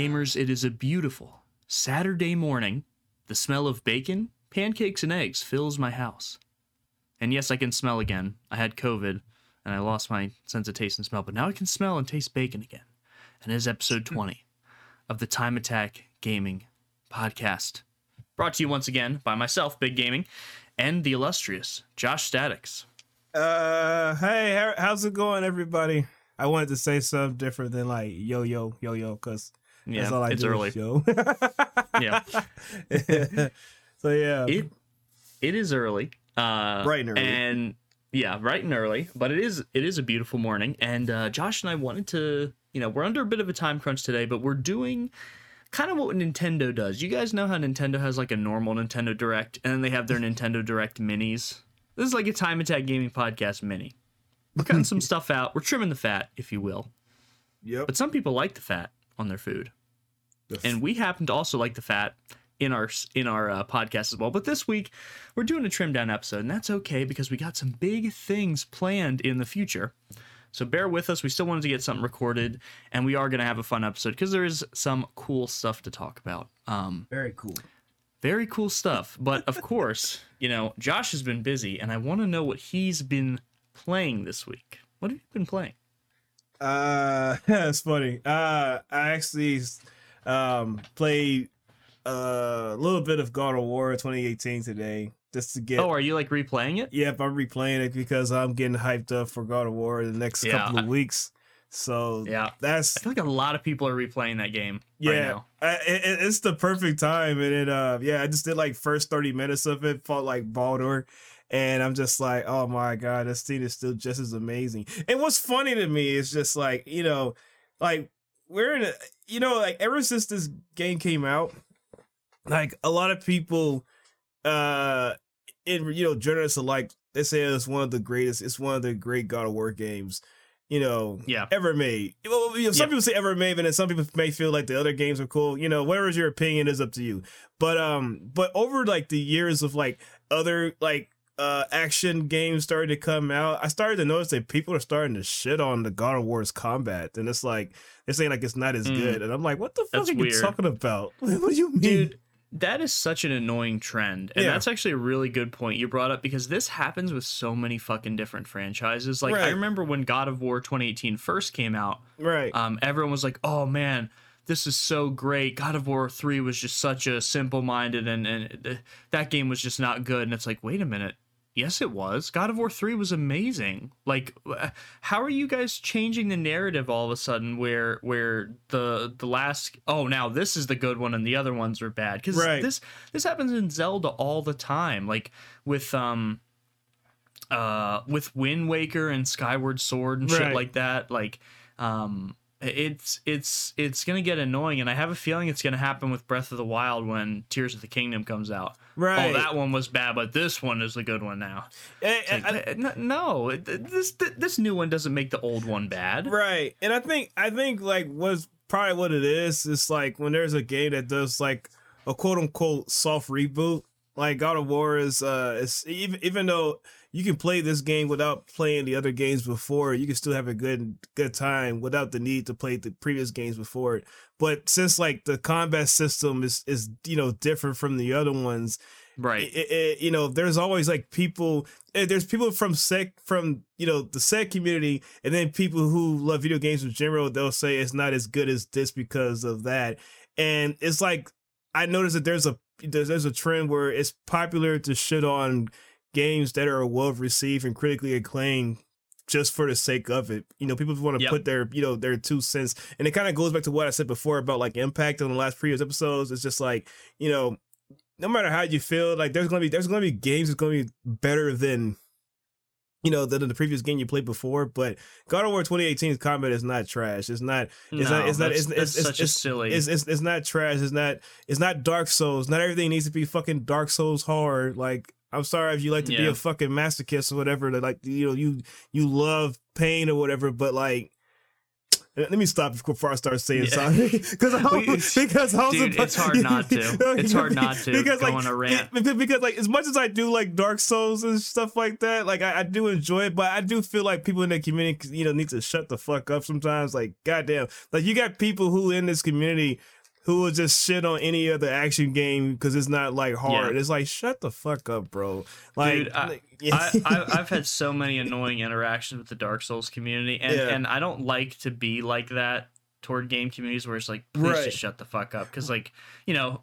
Gamers, it is a beautiful Saturday morning. The smell of bacon, pancakes, and eggs fills my house. And yes, I can smell again. I had COVID and I lost my sense of taste and smell, but now I can smell and taste bacon again. And it is episode 20 of the Time Attack Gaming Podcast. Brought to you once again by myself, Big Gaming, and the illustrious Josh Statix. Uh, hey, how's it going, everybody? I wanted to say something different than like yo yo yo yo because that's all Yeah, I it's do early. is yo. Yeah. so yeah, It it is early. Uh Bright and early. And yeah, bright and early. But it is it is a beautiful morning. And uh Josh and I wanted to you know, we're under a bit of a time crunch today, but we're doing kind of what Nintendo does. You guys know how Nintendo has like a normal Nintendo Direct and then they have their Nintendo Direct minis. This is like a Time Attack Gaming Podcast mini. We're cutting some stuff out. We're trimming the fat, if you will. yep. But some people like the fat on their food and we happen to also like the fat in our in our uh, podcast as well. But this week we're doing a trim down episode, and that's okay because we got some big things planned in the future. So bear with us. We still wanted to get something recorded, and we are going to have a fun episode because there is some cool stuff to talk about. Um, very cool. very cool stuff. But of course, you know, Josh has been busy, and I want to know what he's been playing this week. What have you been playing? Uh, it's funny. Uh, I actually um play uh, a little bit of God of War 2018 today just to get. Oh, are you like replaying it? Yep, I'm replaying it because I'm getting hyped up for God of War in the next Yeah, couple of weeks. So Yeah. that's I feel like a lot of people are replaying that game right yeah, now. I, it, it- it's the perfect time, and it uh yeah, I just did like first thirty minutes of it, fought like Baldur, and I'm just like, oh my god, this scene is still just as amazing. And what's funny to me is just like you know, like we're in a you know like ever since this game came out, like a lot of people, uh, in you know journalists alike, they say it's one of the greatest, it's one of the great God of War games, you know, Yeah. ever made. Well, you know, some Yeah. people say ever made, and then some people may feel like the other games are cool. You know, whatever's your opinion is up to you. But um, but over like the years of like other like uh action games started to come out, I started to notice that people are starting to shit on the God of War's combat, and it's like they're saying like it's not as Mm. good, and I'm like, what the fuck are you weird. talking about? what do you mean, Dude, that is such an annoying trend. And Yeah. that's actually a really good point you brought up because this happens with so many fucking different franchises. Like I remember when God of War 2018 first came out, Right? um, everyone was like, "Oh man, this is so great." God of War 3 was just such a simple-minded and and th- that game was just not good. And it's like, "Wait a minute. Yes, it was. God of War 3 was amazing. Like how are you guys changing the narrative all of a sudden where where the the last oh, now this is the good one and the other ones are bad?" Cuz Right. this this happens in Zelda all the time. Like with um uh with Wind Waker and Skyward Sword and shit like that like um it's it's it's gonna get annoying and i have a feeling it's gonna happen with breath of the wild when tears of the kingdom comes out right? oh that one was bad but this one is the good one now And- like, and- eh, n- no this this new one doesn't make the old one bad Right. And I think I think like what's probably what it is, is like when there's a game that does like a quote unquote soft reboot, like God of War is uh is even even though you can play this game without playing the other games before, you can still have a good good time without the need to play the previous games before it. But since like the combat system is is you know different from the other ones, right it, it- you know, there's always like people. eh, There's people from sec from you know the sec community, and then people who love video games in general. They'll say it's not as good as this because of that, and it's like I noticed that there's a there's, there's a trend where it's popular to shit on games that are well received and critically acclaimed just for the sake of it. You know, people want to Yep. put their, you know, their two cents. And it kind of goes back to what I said before about like impact on the last previous episodes. It's just like, you know, no matter how you feel, like there's gonna be there's gonna be games that's gonna be better than you know than the previous game you played before. But God of War 2018's combat is not trash. It's not it's no, not it's not it's, it's, it's, such it's, a silly it's, it's it's not trash. It's not it's not Dark Souls. Not everything needs to be fucking Dark Souls hard. Like I'm sorry if you like to be a fucking masochist or whatever. That like you know you you love pain or whatever. But like let me stop before I start saying Yeah. something because I, because I was Dude, about- it's hard not to. It's hard not to because go like on a rant. because, because like as much as I do like Dark Souls and stuff like that, like I, I do enjoy it, but I do feel like people in the community you know need to shut the fuck up sometimes. Like goddamn, like you got people who in this community. Who will just shit on any other action game because it's not like hard? Yeah. It's like shut the fuck up, bro. Like, Dude, I- like, yeah. I, I've had so many annoying interactions with the Dark Souls community, and, Yeah. and I don't like to be like that toward game communities where it's like, please Right. just shut the fuck up. Because, like, you know,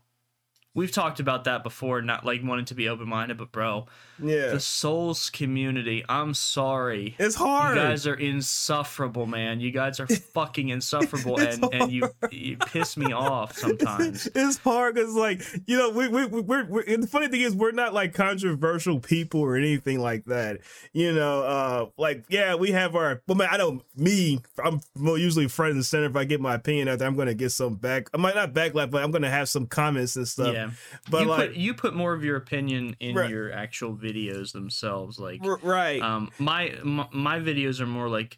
we've talked about that before, not like wanting to be open minded, but bro, yeah, the Souls community, I'm sorry. it's hard. You guys are insufferable, man. You guys are fucking insufferable, and, and you you piss me off sometimes. it's hard because like you know we, we, we we're, we're the funny thing is we're not like controversial people or anything like that you know uh like yeah we have our well man i know me i'm usually front and center if i get my opinion out there i'm gonna get some back i might not backlash but i'm gonna have some comments and stuff yeah, but you like put you put more of your opinion in Right. your actual videos themselves, like. right um my, my my videos are more like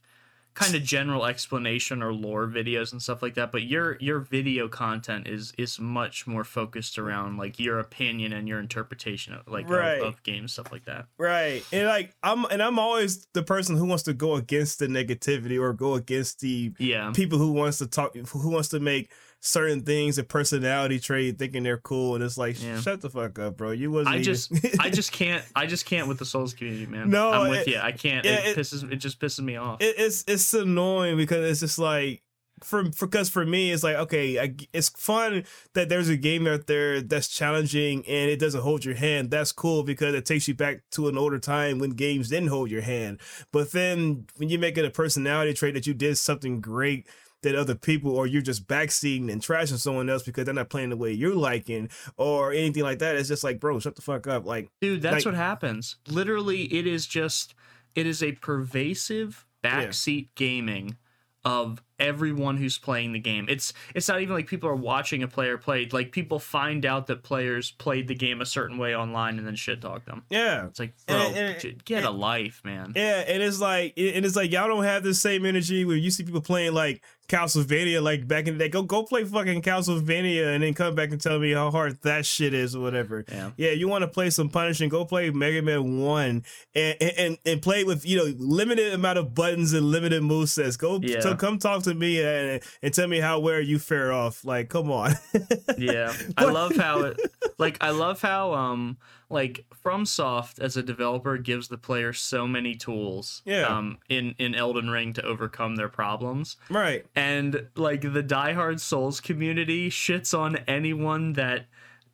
kind of general explanation or lore videos and stuff like that but your your video content is is much more focused around like your opinion and your interpretation of like of- Right. of, games stuff like that Right. And like I'm and I'm always the person who wants to go against the negativity or go against the yeah people who wants to talk who wants to make certain things a personality trait thinking they're cool and it's like Yeah. shut the fuck up bro you wasn't I just I just can't I just can't with the Souls community, man. No, I'm with it- you. I can't. it, it- pisses. It just pisses me off. it, it's it's annoying because it's just like for because for me it's like okay I, it's fun that there's a game out there that's challenging and it doesn't hold your hand that's cool because it takes you back to an older time when games didn't hold your hand but then when you make it a personality trait that you did something great that other people or you're just backseating and trashing someone else because they're not playing the way you're liking or anything like that. It's just like bro shut the fuck up. Like Dude, that's like- what happens. Literally, it is just it is a pervasive backseat gaming of everyone who's playing the game. It's it's not even like people are watching a player play. Like people find out that players played the game a certain way online and then shit talk them. yeah It's like, bro, And- and- j- get a life, man. Yeah, and it's like, and it's like y'all don't have the same energy where you see people playing like Castlevania, like back in the day. Go, go play fucking Castlevania, and then come back and tell me how hard that shit is or whatever. Yeah. Yeah, you want to play some punishing? Go play Mega Man One, and and and play with you know limited amount of buttons and limited movesets. Go, Yeah. so come talk to me and and tell me how where you fare off. Like, come on. Yeah. I love how it like I love how um like FromSoft as a developer gives the player so many tools Yeah. um in in Elden Ring to overcome their problems. right. And like the diehard Souls community shits on anyone that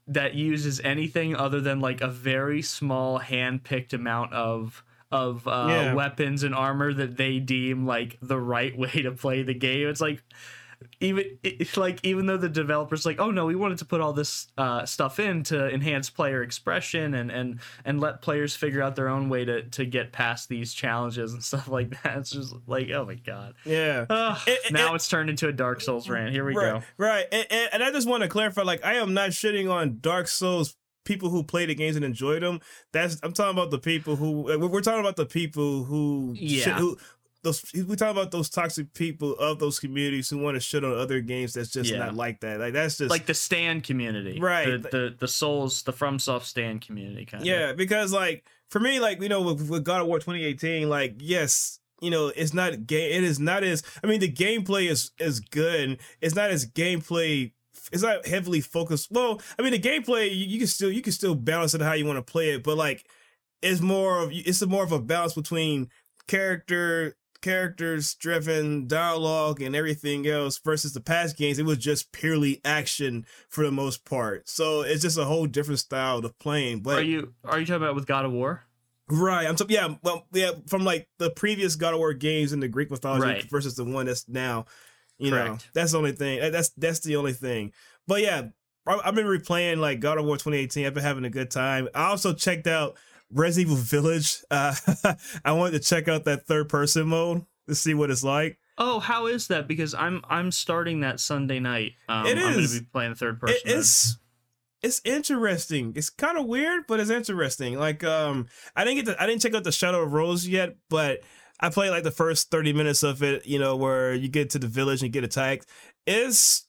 that uses anything other than like a very small hand-picked amount of of uh, Yeah. weapons and armor that they deem like the right way to play the game. It's like even it's like even though the developers like oh no we wanted to put all this uh, stuff in to enhance player expression and and and let players figure out their own way to to get past these challenges and stuff like that it's just like oh my god Yeah. Ugh, It- it- now it's turned into a dark souls rant here we right, go Right. And, and, and I just want to clarify like, I am not shitting on Dark Souls people who play the games and enjoy them. That's I'm talking about the people who we're talking about the people who Yeah. shit, who those we're talking about those toxic people of those communities who want to shit on other games that's just Yeah. not like that. Like that's just like the stan community Right. the the, the souls the fromsoft stan community kind of Yeah, because like for me, like you know, with, with God of War 2018, like yes, you know, it's not game. It is not as. I mean, the gameplay is is good. It's not as gameplay. It's not heavily focused. Well, I mean, the gameplay you, you can still you can still balance it how you want to play it, but like it's more of it's a more of a balance between character characters driven dialogue and everything else versus the past games it was just purely action for the most part so it's just a whole different style of playing but are you are you talking about with god of war Right. I'm so yeah. Well, yeah. From like the previous God of War games in the Greek mythology Right. versus the one that's now, you know, that's the only thing. That's that's the only thing. But yeah, I've been replaying like God of War 2018. I've been having a good time. I also checked out Resident Evil Village. Uh, I wanted to check out that third person mode to see what it's like. Oh, how is that? Because I'm I'm starting that Sunday night. Um, It I'm going to be playing third person. It- it's it's interesting. It's kind of weird, but it's interesting. Like um, I didn't get to, I didn't check out the Shadow of Rose yet, but I played like the first 30 minutes of it, you know, where you get to the village and get attacked. It's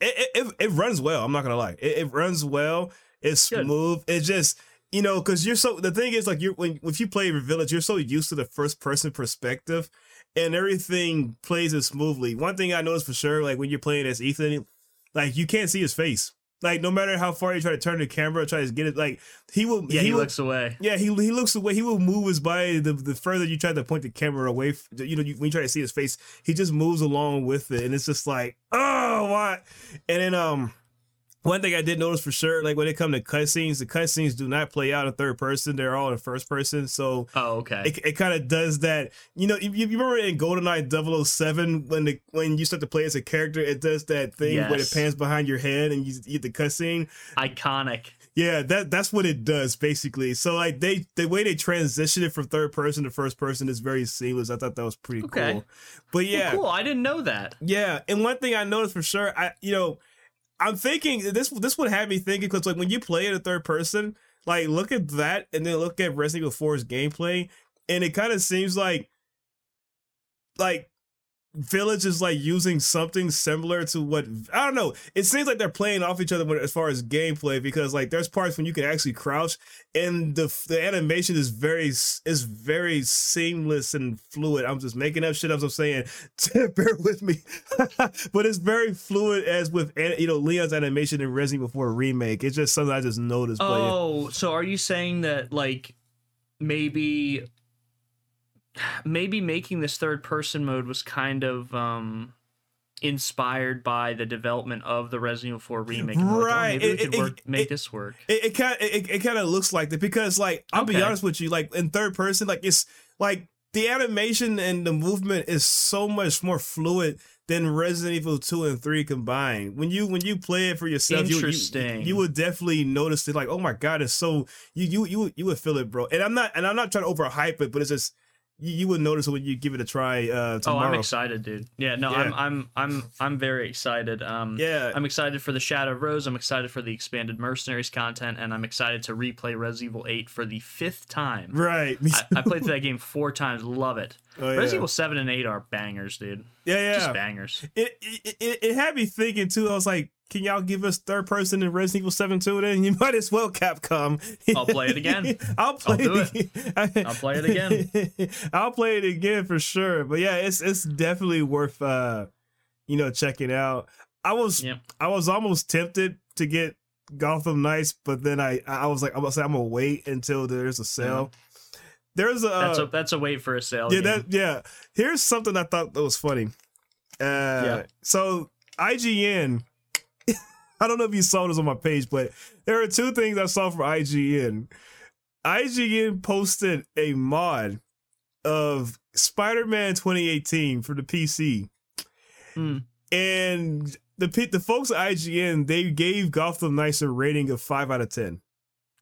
it it, it runs well. I'm not gonna lie. It, it runs well. It's Good. smooth. It's just you know because you're so the thing is like you're when if you play your Village, you're so used to the first person perspective, and everything plays it smoothly. One thing I noticed for sure, like when you're playing as Ethan, like you can't see his face. Like no matter how far you try to turn the camera, try to get it, like he will. Yeah, he, will, looks away. yeah, he he looks away. He will move his body. The, the further you try to point the camera away, you know, you, when you try to see his face, he just moves along with it, and it's just like, oh, what? And then um, one thing I did notice for sure, like when it come to cutscenes, the cutscenes do not play out in third person; they're all in first person. So Oh, okay. it, it kind of does that. You know, you, you remember in GoldenEye 007 when the when you start to play as a character, it does that thing where it pans behind your head and you, you get the cutscene. Iconic. Yeah, that that's what it does basically. So like they the way they transition it from third person to first person is very seamless. I thought that was pretty Okay. cool. But yeah, Well, cool. I didn't know that. yeah. And one thing I noticed for sure, I you know, I'm thinking this this would have me thinking because like when you play it in third person, like look at that and then look at Resident Evil 4's gameplay, and it kind of seems like like Village is like using something similar to what I don't know. It seems like they're playing off each other as far as gameplay because like there's parts when you can actually crouch and the the animation is very is very seamless and fluid. I'm just making up shit as I'm saying. Bear with me, but it's very fluid as with you know Leon's animation in Resident Evil 4 remake. It's just something I just noticed. Oh, so are you saying that like maybe maybe making this third person mode was kind of um inspired by the development of the Resident Evil 4 remake? and they're like, oh, Right. maybe we It- could it- work, make it- this work. It, kind of it, it kind of looks like that because like I'll be honest with you, like in third person, like it's like the animation and the movement is so much more fluid than Resident Evil two and three combined. When you when you play it for yourself, you- you, you, would definitely notice it. Like, oh my god, it's so you you you you would feel it, bro. And I'm not and I'm not trying to overhype it, but it's just you, you would notice when you give it a try uh, Oh. I'm excited, dude. Yeah, no, Yeah. I'm I'm I'm I'm very excited. Um yeah, I'm excited for the Shadow of Rose. I'm excited for the expanded Mercenaries content, and I'm excited to replay Resident Evil 8 for the fifth time. right. I, I played that game four times. Love it. Oh, yeah. Resident Evil 7 and 8 are bangers, dude. yeah, yeah. Just bangers. it, it it it had me thinking too. I was like, can y'all give us third person in Resident Evil Seven too? Then you might as well, Capcom. I'll play it again. I'll play do it. Again. I'll play it again. I'll play it again for sure. But yeah, it's it's definitely worth uh you know checking out. I was. I was almost tempted to get Gotham Knights, but then I I was like I'm gonna say I'm gonna wait until there's a sale. There's a That's a that's a wait for a sale. yeah, game. that yeah. Here's something I thought that was funny. Uh, So IGN, I don't know if you saw this on my page, but there are two things I saw from IGN. IGN posted a mod of Spider-Man 2018 for the PC, Hmm. and the the folks at IGN they gave Gotham Knights a rating of five out of ten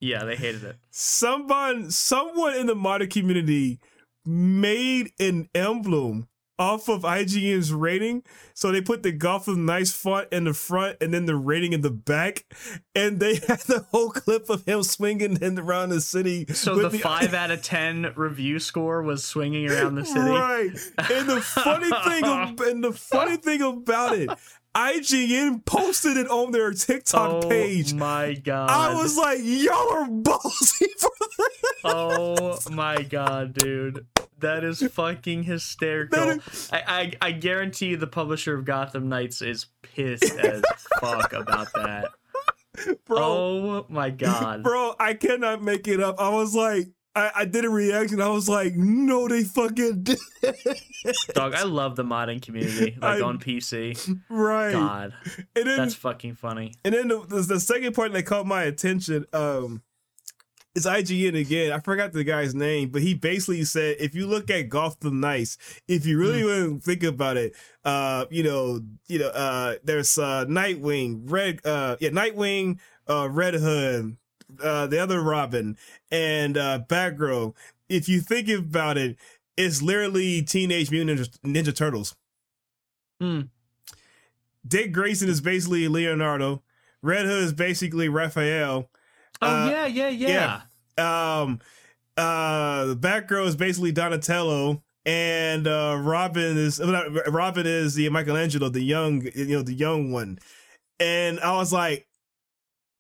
yeah, they hated it. someone someone in the modding community made an emblem off of IGN's rating. So they put the Gotham Knights font in the front and then the rating in the back. And they had the whole clip of him swinging in around the city. So with the five out of ten review score was swinging around the city. Right. And the funny thing and the funny thing about it, IGN posted it on their TikTok oh page. my god! I was like, y'all are ballsy for that. oh my god, dude. That is fucking hysterical. That I, I I guarantee you the publisher of Gotham Knights is pissed as fuck about that. Bro, Oh my god. bro, I cannot make it up. I was like, I, I did a reaction. I was like, no, they fucking did. Dog, I love the modding community. Like I- on PC. right. God. and then, That's fucking funny. and then the, the, the second part that caught my attention, um, is IGN again. I forgot the guy's name, but he basically said if you look at Gotham Knights, if you really want to think about it, uh, you know, you know, uh, there's uh Nightwing, Red, uh, yeah, Nightwing, uh, Red Hood, uh, the other Robin, and uh, Batgirl. If you think about it, it's literally Teenage Mutant Ninja, Ninja Turtles. Hmm. Dick Grayson is basically Leonardo. Red Hood is basically Raphael. Oh Uh, yeah, yeah, yeah. yeah. Um, uh the Batgirl is basically Donatello and uh Robin is Robin is the Michelangelo, the young you know, the young one. And I was like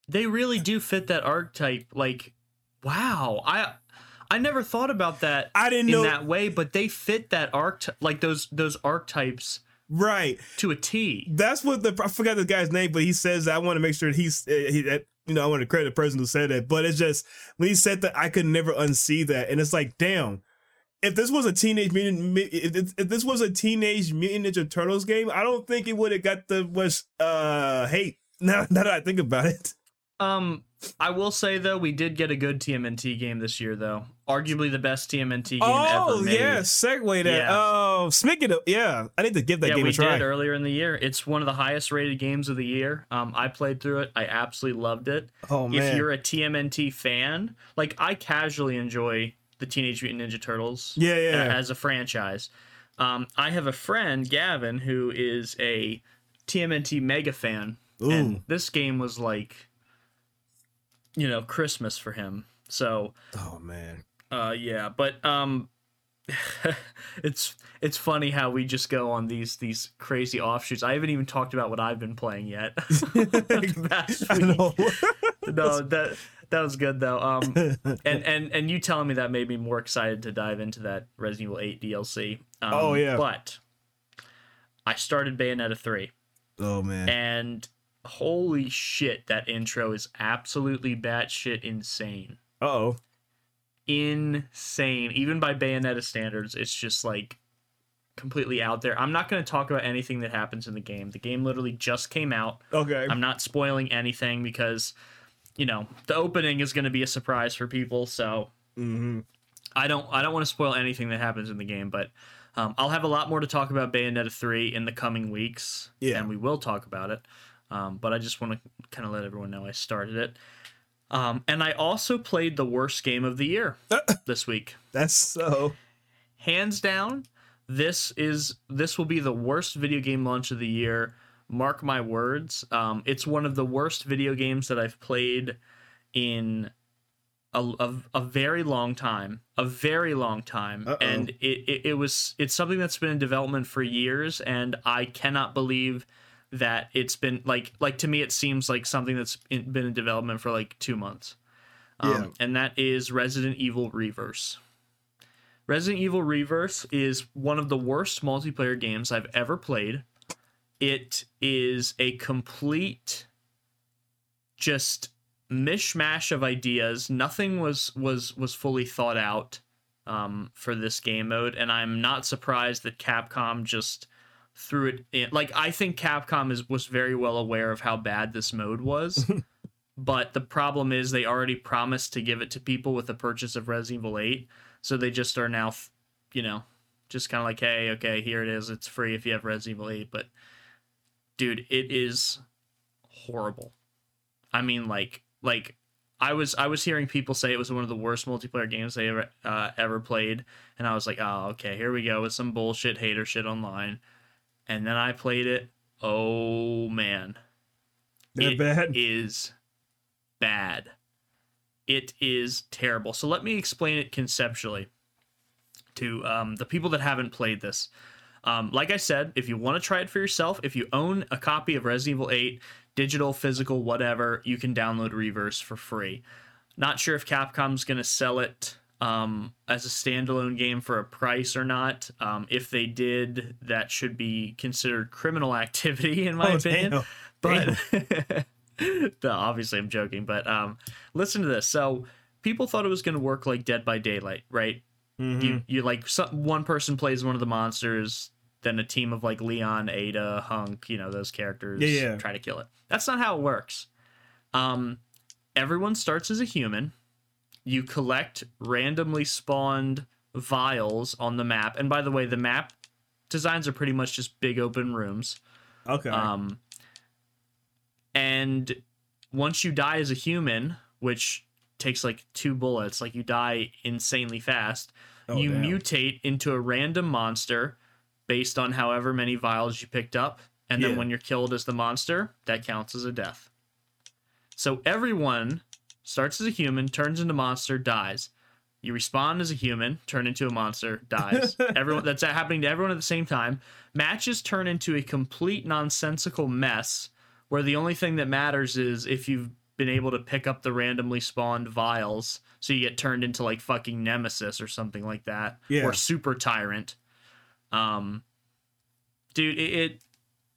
They really do fit that archetype like wow. I I never thought about that I didn't in know that way, but they fit that archetype like those those archetypes right. to a T. That's what the I forgot the guy's name, but he says I want to make sure he's uh, he that you know I want to credit the person who said that. But it's just when he said that I could never unsee that, and it's like damn. If this was a teenage mutant, if, if this was a teenage mutant ninja turtles game, I don't think it would have got the much uh hate. Now, now that I think about it, Um, I will say though, we did get a good TMNT game this year, though. Arguably the best TMNT game oh ever made. yeah, segue that. Yeah. Oh, speaking of yeah, I need to give that yeah, game a try. We did earlier in the year. It's one of the highest rated games of the year. Um, I played through it. I absolutely loved it. oh man, If you're a TMNT fan, like I casually enjoy the Teenage Mutant Ninja Turtles yeah, yeah, as a franchise. Um, I have a friend, Gavin, who is a TMNT mega fan, Ooh. and this game was like, you know, Christmas for him. So, oh man, uh, yeah, but um, it's it's funny how we just go on these these crazy offshoots. I haven't even talked about what I've been playing yet. Past I week. know. no, that that was good though. Um, and and and you telling me that made me more excited to dive into that Resident Evil 8 DLC. Um, Oh, yeah. but I started Bayonetta 3, oh man, and holy shit, that intro is absolutely batshit insane. uh oh. Insane, even by Bayonetta standards. It's just like completely out there. I'm not going to talk about anything that happens in the game. The game literally just came out. Okay. I'm not spoiling anything because, you know, the opening is going to be a surprise for people. So mm-hmm. I don't I don't want to spoil anything that happens in the game, but um, I'll have a lot more to talk about Bayonetta 3 in the coming weeks. Yeah. And we will talk about it. Um, but I just want to kind of let everyone know I started it. Um, and I also played the worst game of the year this week. That's so. Hands down, this is this will be the worst video game launch of the year. Mark my words. Um, it's one of the worst video games that I've played in a, a, a very long time a very long time Uh-oh. and it, it, it was it's something that's been in development for years and i cannot believe that it's been like like to me it seems like something that's in, been in development for like two months um, Yeah. and that is resident evil reverse resident evil reverse is one of the worst multiplayer games i've ever played it is a complete just mishmash of ideas. Nothing was was was fully thought out um, for this game mode, and I'm not surprised that Capcom just threw it in. Like I think Capcom is was very well aware of how bad this mode was. But the problem is they already promised to give it to people with the purchase of Resident Evil 8, so they just are now, you know, just kind of like, hey, okay, here it is, it's free if you have Resident Evil 8. But dude, it is horrible. I mean, like, like I was I was hearing people say it was one of the worst multiplayer games they ever uh, ever played, and I was like, oh, okay, here we go with some bullshit hater shit online, and then I played it. Oh man, They're It bad. is bad. It is terrible. So let me explain it conceptually to um, the people that haven't played this. Um, like I said, if you want to try it for yourself, if you own a copy of Resident Evil 8, digital, physical, whatever, you can download Reverse for free. Not sure if Capcom's going to sell it um, as a standalone game for a price or not. Um, if they did, that should be considered criminal activity, in my Oh, opinion. damn. But no, obviously, I'm joking. But um, listen to this. So people thought it was going to work like Dead by Daylight, right? Mhm. You you like some, one person plays one of the monsters, then a team of like Leon, Ada, Hunk, you know those characters Yeah, yeah. try to kill it. That's not how it works. Um, everyone starts as a human. You collect randomly spawned vials on the map, and by the way, the map designs are pretty much just big open rooms. Okay. Um, and once you die as a human, which takes like two bullets, like you die insanely fast, Oh, you damn. mutate into a random monster based on however many vials you picked up. And then Yeah. when you're killed as the monster, that counts as a death. So everyone starts as a human, turns into monster, dies. You respawn as a human, turn into a monster, dies. everyone that's happening to everyone at the same time. Matches turn into a complete nonsensical mess where the only thing that matters is if you've been able to pick up the randomly spawned vials so you get turned into like fucking nemesis or something like that Yeah. or super tyrant um dude it, it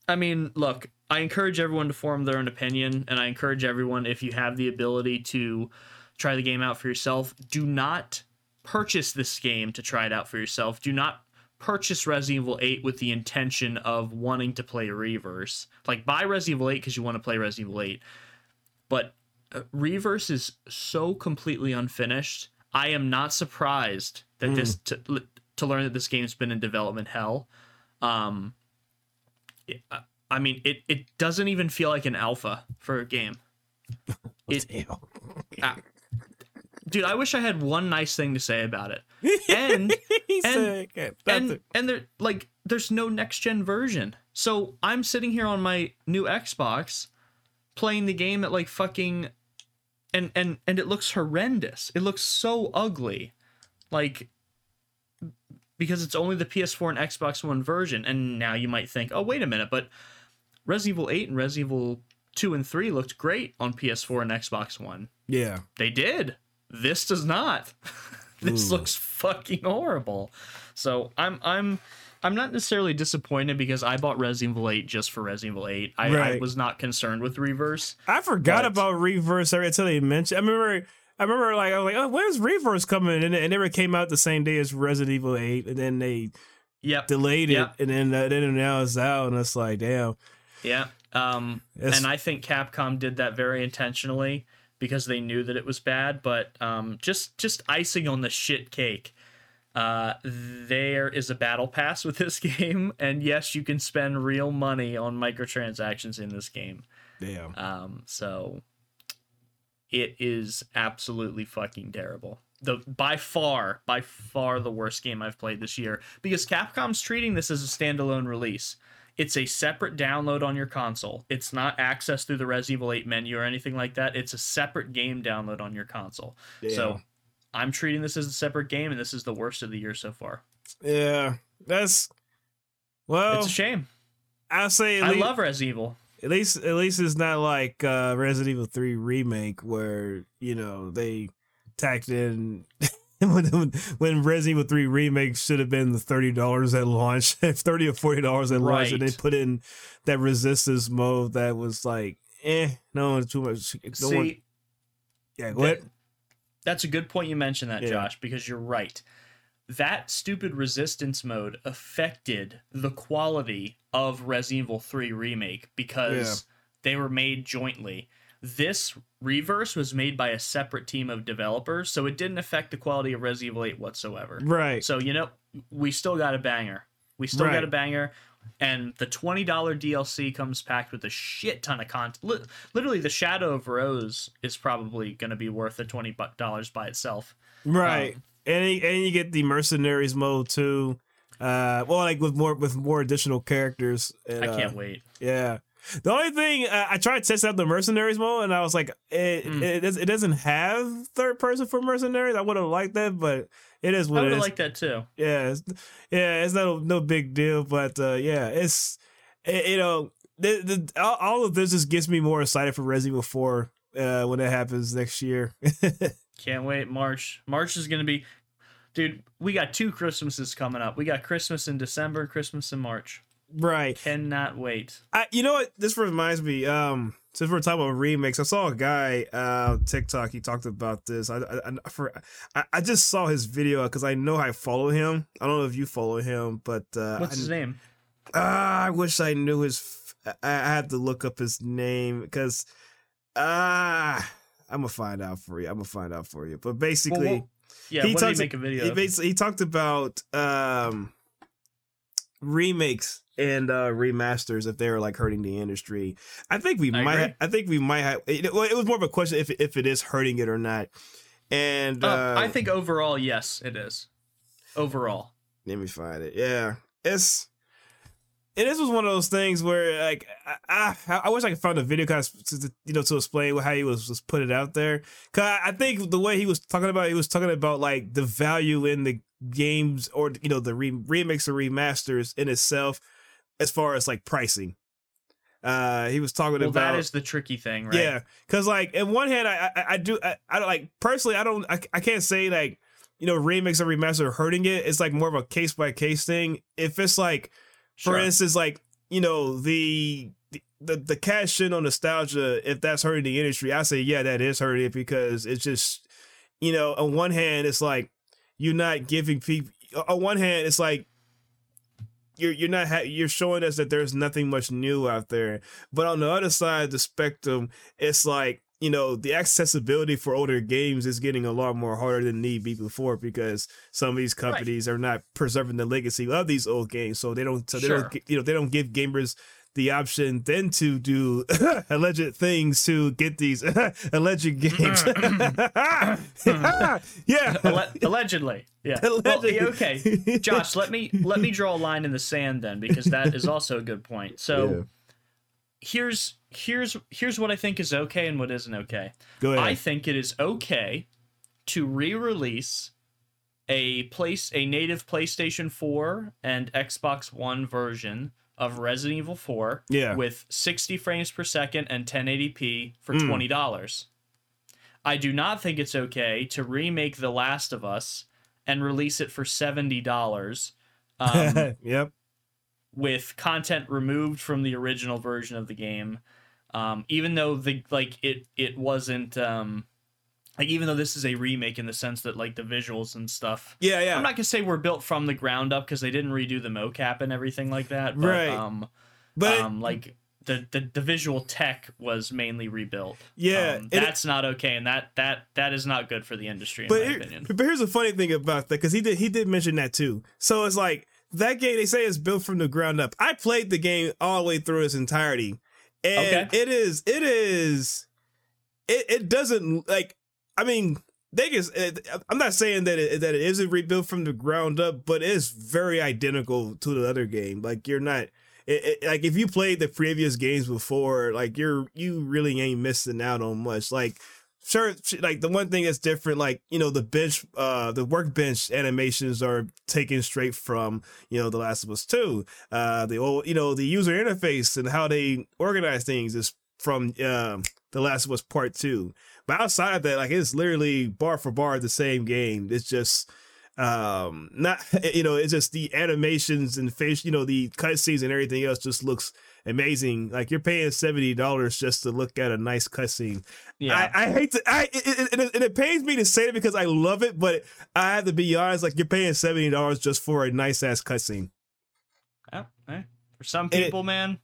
i mean look i encourage everyone to form their own opinion and i encourage everyone if you have the ability to try the game out for yourself do not purchase this game to try it out for yourself do not purchase Resident Evil 8 with the intention of wanting to play Reverse. Like buy Resident Evil 8 because you want to play Resident Evil 8. But uh, Reverse is so completely unfinished. I am not surprised that this to, to learn that this game's been in development hell. Um I- mean it it doesn't even feel like an alpha for a game. It- Damn. Ah. Dude, I wish I had one nice thing to say about it. And and- "Okay, and and there like there's no next gen version. So I'm sitting here on my new Xbox playing the game at like fucking and and and it looks horrendous. It looks so ugly. Like because it's only the PS4 and Xbox One version and now you might think, "Oh, wait a minute, but Resident Evil 8 and Resident Evil 2 and 3 looked great on PS4 and Xbox One." yeah, They did. This does not. this Ooh. looks fucking horrible. So I'm I'm I'm not necessarily disappointed because I bought Resident Evil 8 just for Resident Evil 8. I, I was not concerned with Reverse. I forgot But- about Reverse until they mentioned. I remember. I remember, like, I was like, "Oh, where's Reverse coming?" And it, it never came out the same day as Resident Evil Eight, and then they Yep. delayed it, Yep. and then uh, then now it's out, and it's like, damn. Yeah. Um It's- and I think Capcom did that very intentionally because they knew that it was bad, but um just just icing on the shit cake. Uh, there is a battle pass with this game, and yes, you can spend real money on microtransactions in this game. Damn. Um, so it is absolutely fucking terrible. The by far, by far the worst game I've played this year because Capcom's treating this as a standalone release. It's a separate download on your console. It's not accessed through the Resident Evil 8 menu or anything like that. It's a separate game download on your console. So I'm treating this as a separate game, and this is the worst of the year so far. yeah, that's well. it's a shame. I'll say I love Resident Evil. At least at least it's not like uh Resident Evil 3 remake where, you know, they tacked in when when Resident Evil 3 remake should have been the $30 at launch, 30 or $40 at launch and they put in that resistance mode that was like, eh, no, too much. No See, one, yeah, go That- ahead. That's a good point you mentioned that, Yeah. Josh, because you're right. That stupid resistance mode affected the quality of Resident Evil 3 Remake because they were made jointly. This reverse was made by a separate team of developers, so it didn't affect the quality of Resident Evil 8 whatsoever. Right. So, you know, we still got a banger. We still Right. got a banger. And the $20 DLC comes packed with a shit ton of content. Literally, the Shadow of Rose is probably going to be worth the $20 by itself. Right. Um, and and you get the mercenaries mode too. Uh, well, like with more with more additional characters. And, I can't uh, wait. Yeah. The only thing uh, I tried to test out the mercenaries mode, and I was like, it Mm. it, it doesn't have third person for mercenaries. I would have liked that, but it is I what would have is. liked that too. yeah, it's, yeah, it's no no big deal, but uh, yeah, it's it, you know the, the, all, all of this just gets me more excited for Resident Evil Four uh, when it happens next year. Can't wait. March. March is going to be. Dude, we got two Christmases coming up. We got Christmas in December, Christmas in March. right. Cannot wait. I, you know what? This reminds me. Um, since we're talking about remakes, I saw a guy uh TikTok. He talked about this. I I, I, for, I, I just saw his video because I know I follow him. I don't know if you follow him, but uh, What's I, his name? Ah, I wish I knew his. I had to look up his name because ah, I'm gonna find out for you. I'm gonna find out for you. But basically, well, Yeah, he what did he make a video he basically he talked about um remakes and uh remasters if they were like hurting the industry. I think we I might. agree. I think we might have. It, well, it was more of a question if if it is hurting it or not. And uh, Uh, I think overall, yes, it is. Overall. let me find it. Yeah, it's and this was one of those things where like I, I, I wish I could find a video kind of to, you know to explain how he was was put it out there. Cause I, I think the way he was talking about, he was talking about like the value in the games or you know the re- remix or remasters in itself, as far as like pricing. Uh, he was talking well, about that is the tricky thing, right? yeah, because like in one hand, I I, I do I, I don't like personally I don't I, I can't say like you know remix or remaster hurting it. It's like more of a case by case thing. If it's like for Sure. instance, like you know the the the cash in on nostalgia, if that's hurting the industry, I say yeah, that is hurting it because it's just you know on one hand it's like you're not giving people on one hand it's like you're you're not ha- you're showing us that there's nothing much new out there, but on the other side of the spectrum, it's like you know the accessibility for older games is getting a lot more harder than need be before because some of these companies are not preserving the legacy of these old games so they don't so they Sure. don't you know they don't give gamers the option then to do alleged things to get these alleged games mm, mm, mm. yeah Alle- allegedly, yeah. Allegedly. yeah, okay, Josh, let me let me draw a line in the sand then, because that is also a good point. So Yeah. Here's here's here's what I think is okay and what isn't okay. go ahead I think it is okay to re-release a place a native PlayStation 4 and Xbox One version of Resident Evil 4 Yeah. with 60 frames per second and 1080p for Mm. $20. I do not think it's okay to remake The Last of Us and release it for $70 um, yep with content removed from the original version of the game um, even though the like it it wasn't um, like even though this is a remake in the sense that like the visuals and stuff yeah yeah i'm not gonna say we're built from the ground up because they didn't redo the mocap and everything like that but Right. um, but um like the, the the visual tech was mainly rebuilt Yeah, um, and it- that's not okay and that that that is not good for the industry in but, here- opinion but here's the funny thing about that because he did he did mention that too. So it's like that game they say is built from the ground up. I played the game all the way through its entirety, and Okay. it is it is it it doesn't like I mean. They just, I'm not saying that it, that it isn't rebuilt from the ground up, but it's very identical to the other game. Like you're not, it, it, like if you played the previous games before, like you're you really ain't missing out on much. Like sure like the one thing that's different like you know the bench uh the workbench animations are taken straight from you know the last of us 2 uh the old you know the user interface and how they organize things is from um the last of us part 2 but outside of that like it's literally bar for bar the same game. It's just um not you know it's just the animations and face you know the cutscenes and everything else just looks amazing like you're paying $70 just to look at a nice cutscene yeah I, I hate to. I it, it, it, and it pains me to say it because I love it, but I have to be honest. Like you're paying seventy dollars just for a nice ass cutscene. Yeah, eh, for some people man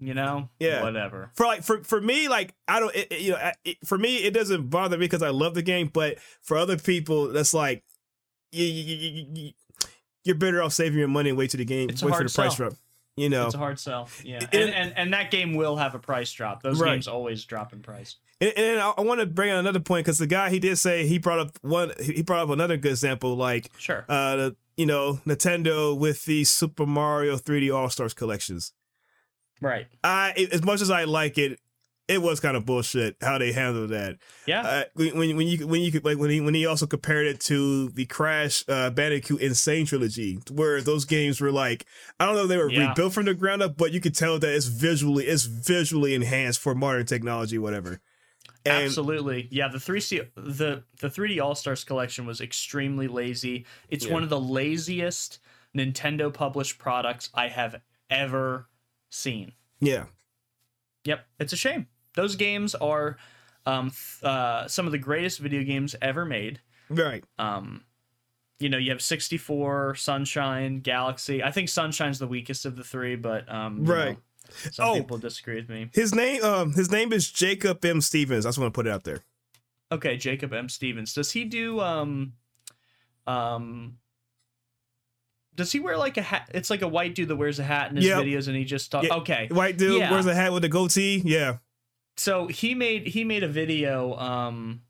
you know Yeah. whatever For like for for me, like I don't. You know, it, for me, it doesn't bother me because I love the game. But for other people, that's like you, you, you, you, you're better off saving your money and wait till the game. It's wait for the price sell. drop. You know, It's a hard sell. Yeah. And, and and that game will have a price drop. Those Right. games always drop in price. And, and I, I want to bring out another point because the guy he did say he brought up one. He brought up another good example, like Sure. uh, the, you know, Nintendo with the Super Mario 3D All Stars collections. right. I, as much as I like it, it was kind of bullshit how they handled that. Yeah. Uh, when when you when you could like when he when he also compared it to the Crash uh, Bandicoot N. Sane trilogy, where those games were like I don't know they were Yeah. rebuilt from the ground up, but you could tell that it's visually it's visually enhanced for modern technology, whatever. And Absolutely. Yeah, the 3C the the 3D All-Stars collection was extremely lazy. It's Yeah. one of the laziest Nintendo published products I have ever seen. yeah, Yep, it's a shame. Those games are um th- uh some of the greatest video games ever made. right. um you know you have 64 sunshine galaxy i think sunshine's the weakest of the three but um you Right. know, some Oh. people disagree with me His name um his name is Jacob M Stevens. I just want to put it out there. okay jacob m stevens does he do um um does he wear like a hat it's like a white dude that wears a hat in his Yep. videos and he just talks. Yeah. okay White dude Yeah. wears a hat with a goatee. Yeah, so he made he made a video um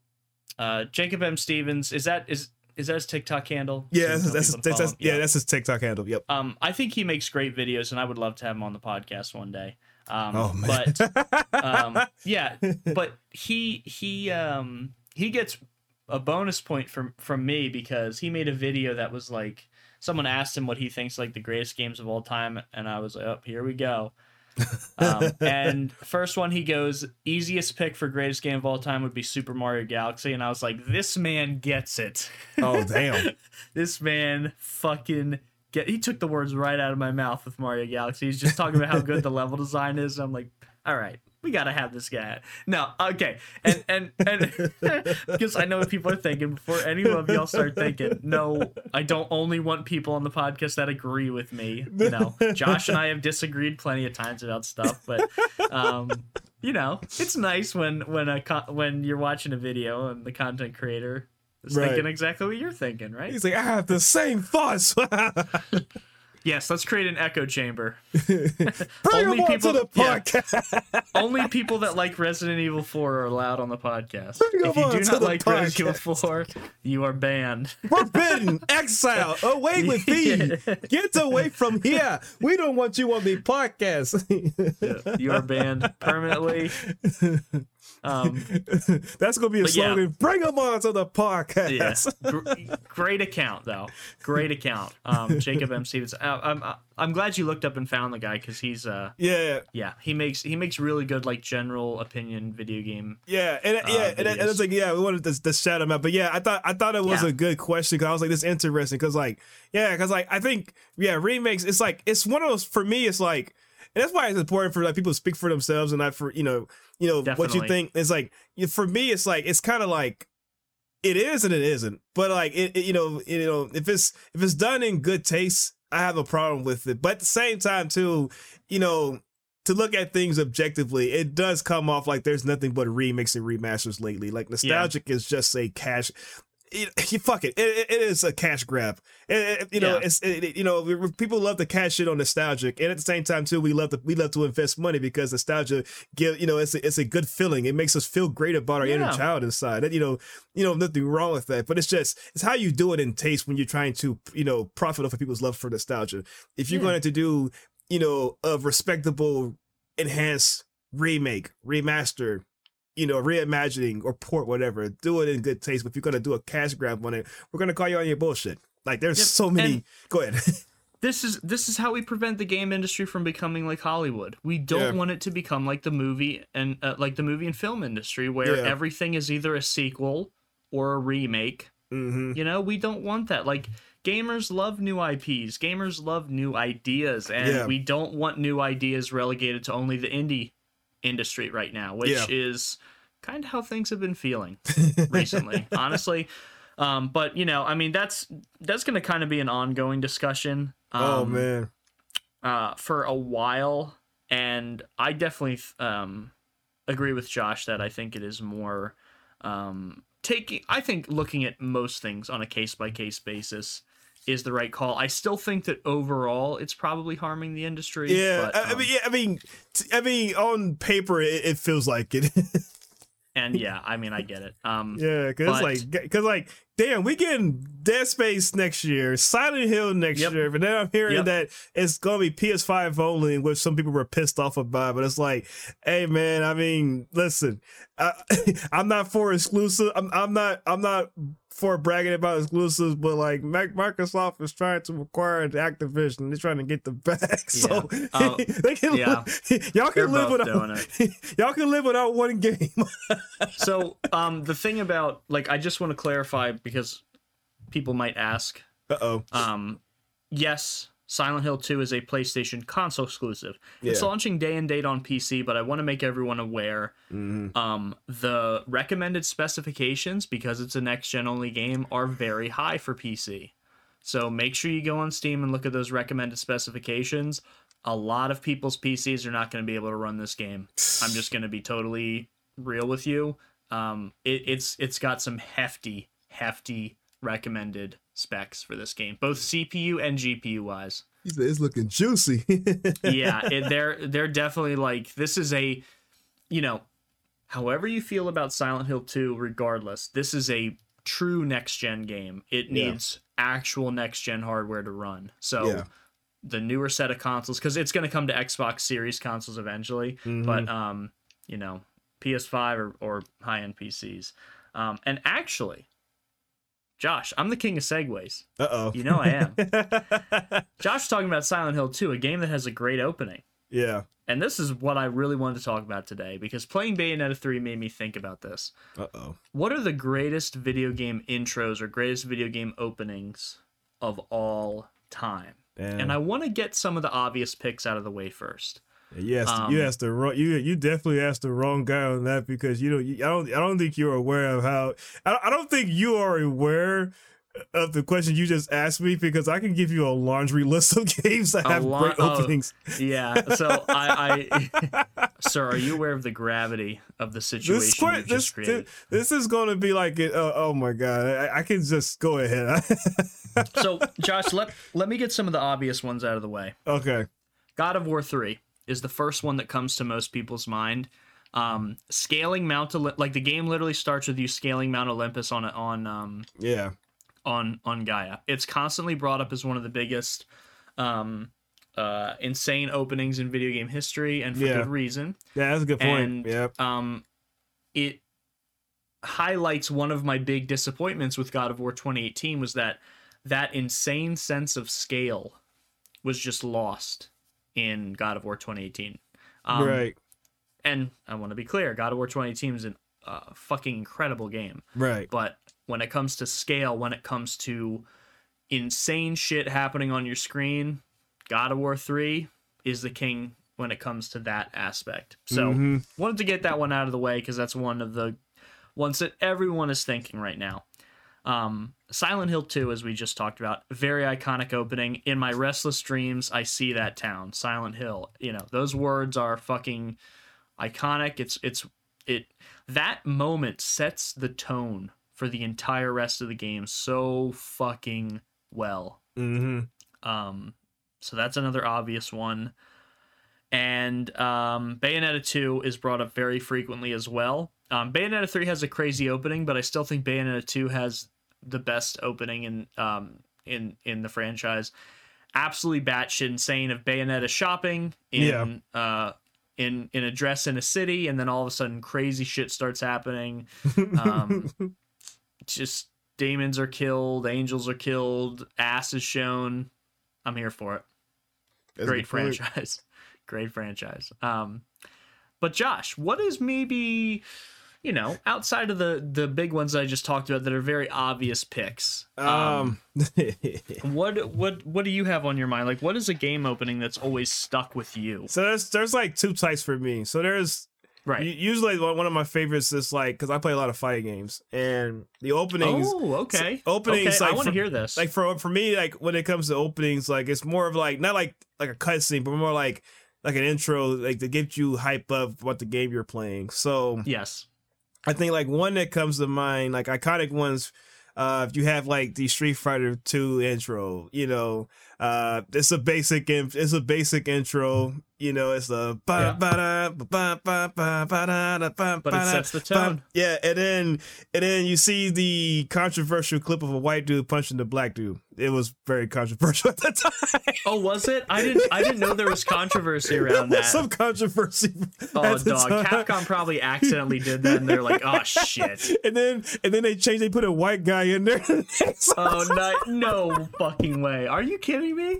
uh jacob m stevens is that is is that his TikTok handle? Yeah, that's, that's, that's, follow him. yeah, that's his TikTok handle. Yep. Um, I think he makes great videos, and I would love to have him on the podcast one day. Um, Oh man. But um, yeah, but he he um he gets a bonus point from from me because he made a video that was like someone asked him what he thinks like the greatest games of all time, and I was like, oh, here we go. Um, and first one he goes easiest pick for greatest game of all time would be Super Mario Galaxy, and I was like, this man gets it. oh damn. this man fucking get he took the words right out of my mouth with Mario Galaxy. He's just talking about how good the level design is. I'm like, all right, we gotta have this guy. No, okay. And and and because I know what people are thinking before any of y'all start thinking, no, I don't only want people on the podcast that agree with me. You know, Josh and I have disagreed plenty of times about stuff, but um you know, it's nice when when a co- when you're watching a video and the content creator is Right. thinking exactly what you're thinking, right? He's like, I have the same thoughts. Bring Yes, let's create an echo chamber. him Only on people- to the yeah. Only people that like Resident Evil 4 are allowed on the podcast. Bring If you do not the like Resident Evil 4, you are banned. Forbidden, exile, away with thee. Get away from here. We don't want you on the podcast. you are banned permanently. Um, That's gonna be a But yeah. slogan. Bring them on to the podcast. yeah, Gr- great account though. Great account. Um, Jacob M. Stevens. Uh, I'm I'm glad you looked up and found the guy because he's uh yeah, yeah he makes he makes really good like general opinion video game. yeah, and yeah, and, and it's like yeah, we wanted to, to shout him out, but yeah, I thought I thought it was Yeah. a good question because I was like, this interesting because like yeah, because like I think yeah, remakes. It's like it's one of those for me. It's like. And that's why it's important for like people to speak for themselves and not for you know you know what you think. It's like for me, it's like it's kind of like it is and it isn't. But like it, it- you know, you know, if it's if it's done in good taste, I have a problem with it. But at the same time, too, you know, to look at things objectively, it does come off like there's nothing but remakes and remasters lately. Like nostalgic is just a cash. You fuck it. It, it is a cash grab. It- it- you know, Yeah. it's it, it- you know people love to cash in on nostalgic, and at the same time too, we love to we love to invest money because nostalgia give you know it's a, it's a good feeling. It makes us feel great about our inner child inside. And, you know, you know nothing wrong with that, but it's just it's how you do it in taste when you're trying to you know profit off of people's love for nostalgia. If you're Yeah. going to do you know a respectable enhanced remake, remaster, you know, reimagining or port, whatever. Do it in good taste. But if you're gonna do a cash grab on it, we're gonna call you on your bullshit. Like there's Yep, so many. and- Go ahead. this is this is how we prevent the game industry from becoming like Hollywood. We don't Yeah. want it to become like the movie and uh, like the movie and film industry where Yeah. everything is either a sequel or a remake. hmm You know, we don't want that. Like gamers love new IPs. Gamers love new ideas and Yeah. we don't want new ideas relegated to only the indie industry right now, which Yeah. is kind of how things have been feeling recently, honestly. Um, but you know, I mean, that's that's going to kind of be an ongoing discussion. Um, oh man. uh, for a while, and I definitely um, agree with Josh that I think it is more um, taking. I think looking at most things on a case by case basis is the right call. I still think that overall it's probably harming the industry. Yeah, but, I, I um, mean, yeah, I mean, t- I mean, on paper, it, it feels like it. and yeah, I mean, I get it. Um, yeah, because like, because like, damn, we getting Dead Space next year, Silent Hill next Yep. year, but then I'm hearing Yep. that it's gonna be PS5 only, which some people were pissed off about. But it's like, hey, man, I mean, listen, I, I'm not for exclusive. I'm, I'm not. I'm not for bragging about exclusives, but like Mac- Microsoft is trying to acquire Activision. They're trying to get the back, so Yeah. Oh, they can. yeah. Y'all They're can live without. y'all can live without one game. so um, the thing about like, I just want to clarify because people might ask. Uh oh. Um, yes, Silent Hill 2 is a PlayStation console exclusive. It's launching day and date on PC, but I want to make everyone aware Mm-hmm. um, the recommended specifications, because it's a next gen only game, are very high for PC. So make sure you go on Steam and look at those recommended specifications. A lot of people's PCs are not going to be able to run this game. I'm just going to be totally real with you. Um, it, it's it's got some hefty, hefty recommended specs for this game, both CPU and GPU wise. It's looking juicy. yeah, it, they're they're definitely like this is a, you know, however you feel about Silent Hill 2, regardless, this is a true next gen game, it Yeah. needs actual next gen hardware to run. So Yeah. the newer set of consoles, because it's going to come to Xbox Series consoles eventually, Mhm. but um, you know, PS5 or, or high end PCs. Um, and actually, Josh, I'm the king of segues. uh oh. You know I am. Josh was talking about Silent Hill 2, a game that has a great opening. yeah. And this is what I really wanted to talk about today because playing Bayonetta 3 made me think about this. Uh oh. What are the greatest video game intros or greatest video game openings of all time? And I want to get some of the obvious picks out of the way first. You um, you asked the wrong you you definitely asked the wrong guy on that because you know you, I don't I don't think you're aware of how I, I don't think you are aware of the question you just asked me because I can give you a laundry list of games that have great oh. openings. Yeah. So I, I sir, are you aware of the gravity of the situation This, just this, created? this is going to be like. Uh, oh my god! I, I can just go ahead. so, Josh, let let me get some of the obvious ones out of the way. okay. God of War 3 is the first one that comes to most people's mind. Um, scaling Mount Olymp- like the game literally starts with you scaling Mount Olympus on on um Yeah. on on Gaia. It's constantly brought up as one of the biggest um uh insane openings in video game history and for Yeah. good reason. Yeah, that's a good point. And yep. um it highlights one of my big disappointments with God of War 2018 was that that insane sense of scale was just lost in God of War 2018. Um, right. And I want to be clear, God of War 2018 is a uh, fucking incredible game. Right. But when it comes to scale, when it comes to insane shit happening on your screen, God of War 3 is the king when it comes to that aspect. So Mhm. wanted to get that one out of the way because that's one of the ones that everyone is thinking right now. Um, Silent Hill 2, as we just talked about, very iconic opening. In my restless dreams, I see that town, Silent Hill. You know, those words are fucking iconic. It's it's it that moment sets the tone for the entire rest of the game so fucking well. Mhm. Um, so that's another obvious one. And um, Bayonetta 2 is brought up very frequently as well. Um, Bayonetta 3 has a crazy opening, but I still think Bayonetta 2 has the best opening in um, in in the franchise. Absolutely batshit insane of Bayonetta shopping in uh, in in a dress in a city, and then all of a sudden crazy shit starts happening. Um, just demons are killed, angels are killed, ass is shown. I'm here for it. That's Great franchise. Great franchise. Um, but Josh, what is maybe, you know, outside of the the big ones I just talked about that are very obvious picks? Um. what what what do you have on your mind? Like, what is a game opening that's always stuck with you? so there's there's like two types for me. So there's Right. usually one of my favorites is like because I play a lot of fighting games and the openings. oh, okay. openings, Okay, I want to hear this. like for for me like when it comes to openings like it's more of like not like like a cutscene but more like like an intro like to get you hype up what the game you're playing so yes. I think like one that comes to mind like iconic ones uh if you have like the street fighter 2 intro you know uh it's a basic it's a basic intro you know it's a Yeah. ba ba ba ba ba ba da da ba But it sets the tone. yeah, and then and then you see the controversial clip of a white dude punching the black dude. It was very controversial at the time. Oh, was it? I didn't. I didn't know there was controversy There around was that. some controversy. Oh, dog! time. Capcom probably accidentally did that, and they're like, "Oh shit." And then and then they changed. They put a white guy in there. Oh no! No fucking way! Are you kidding me?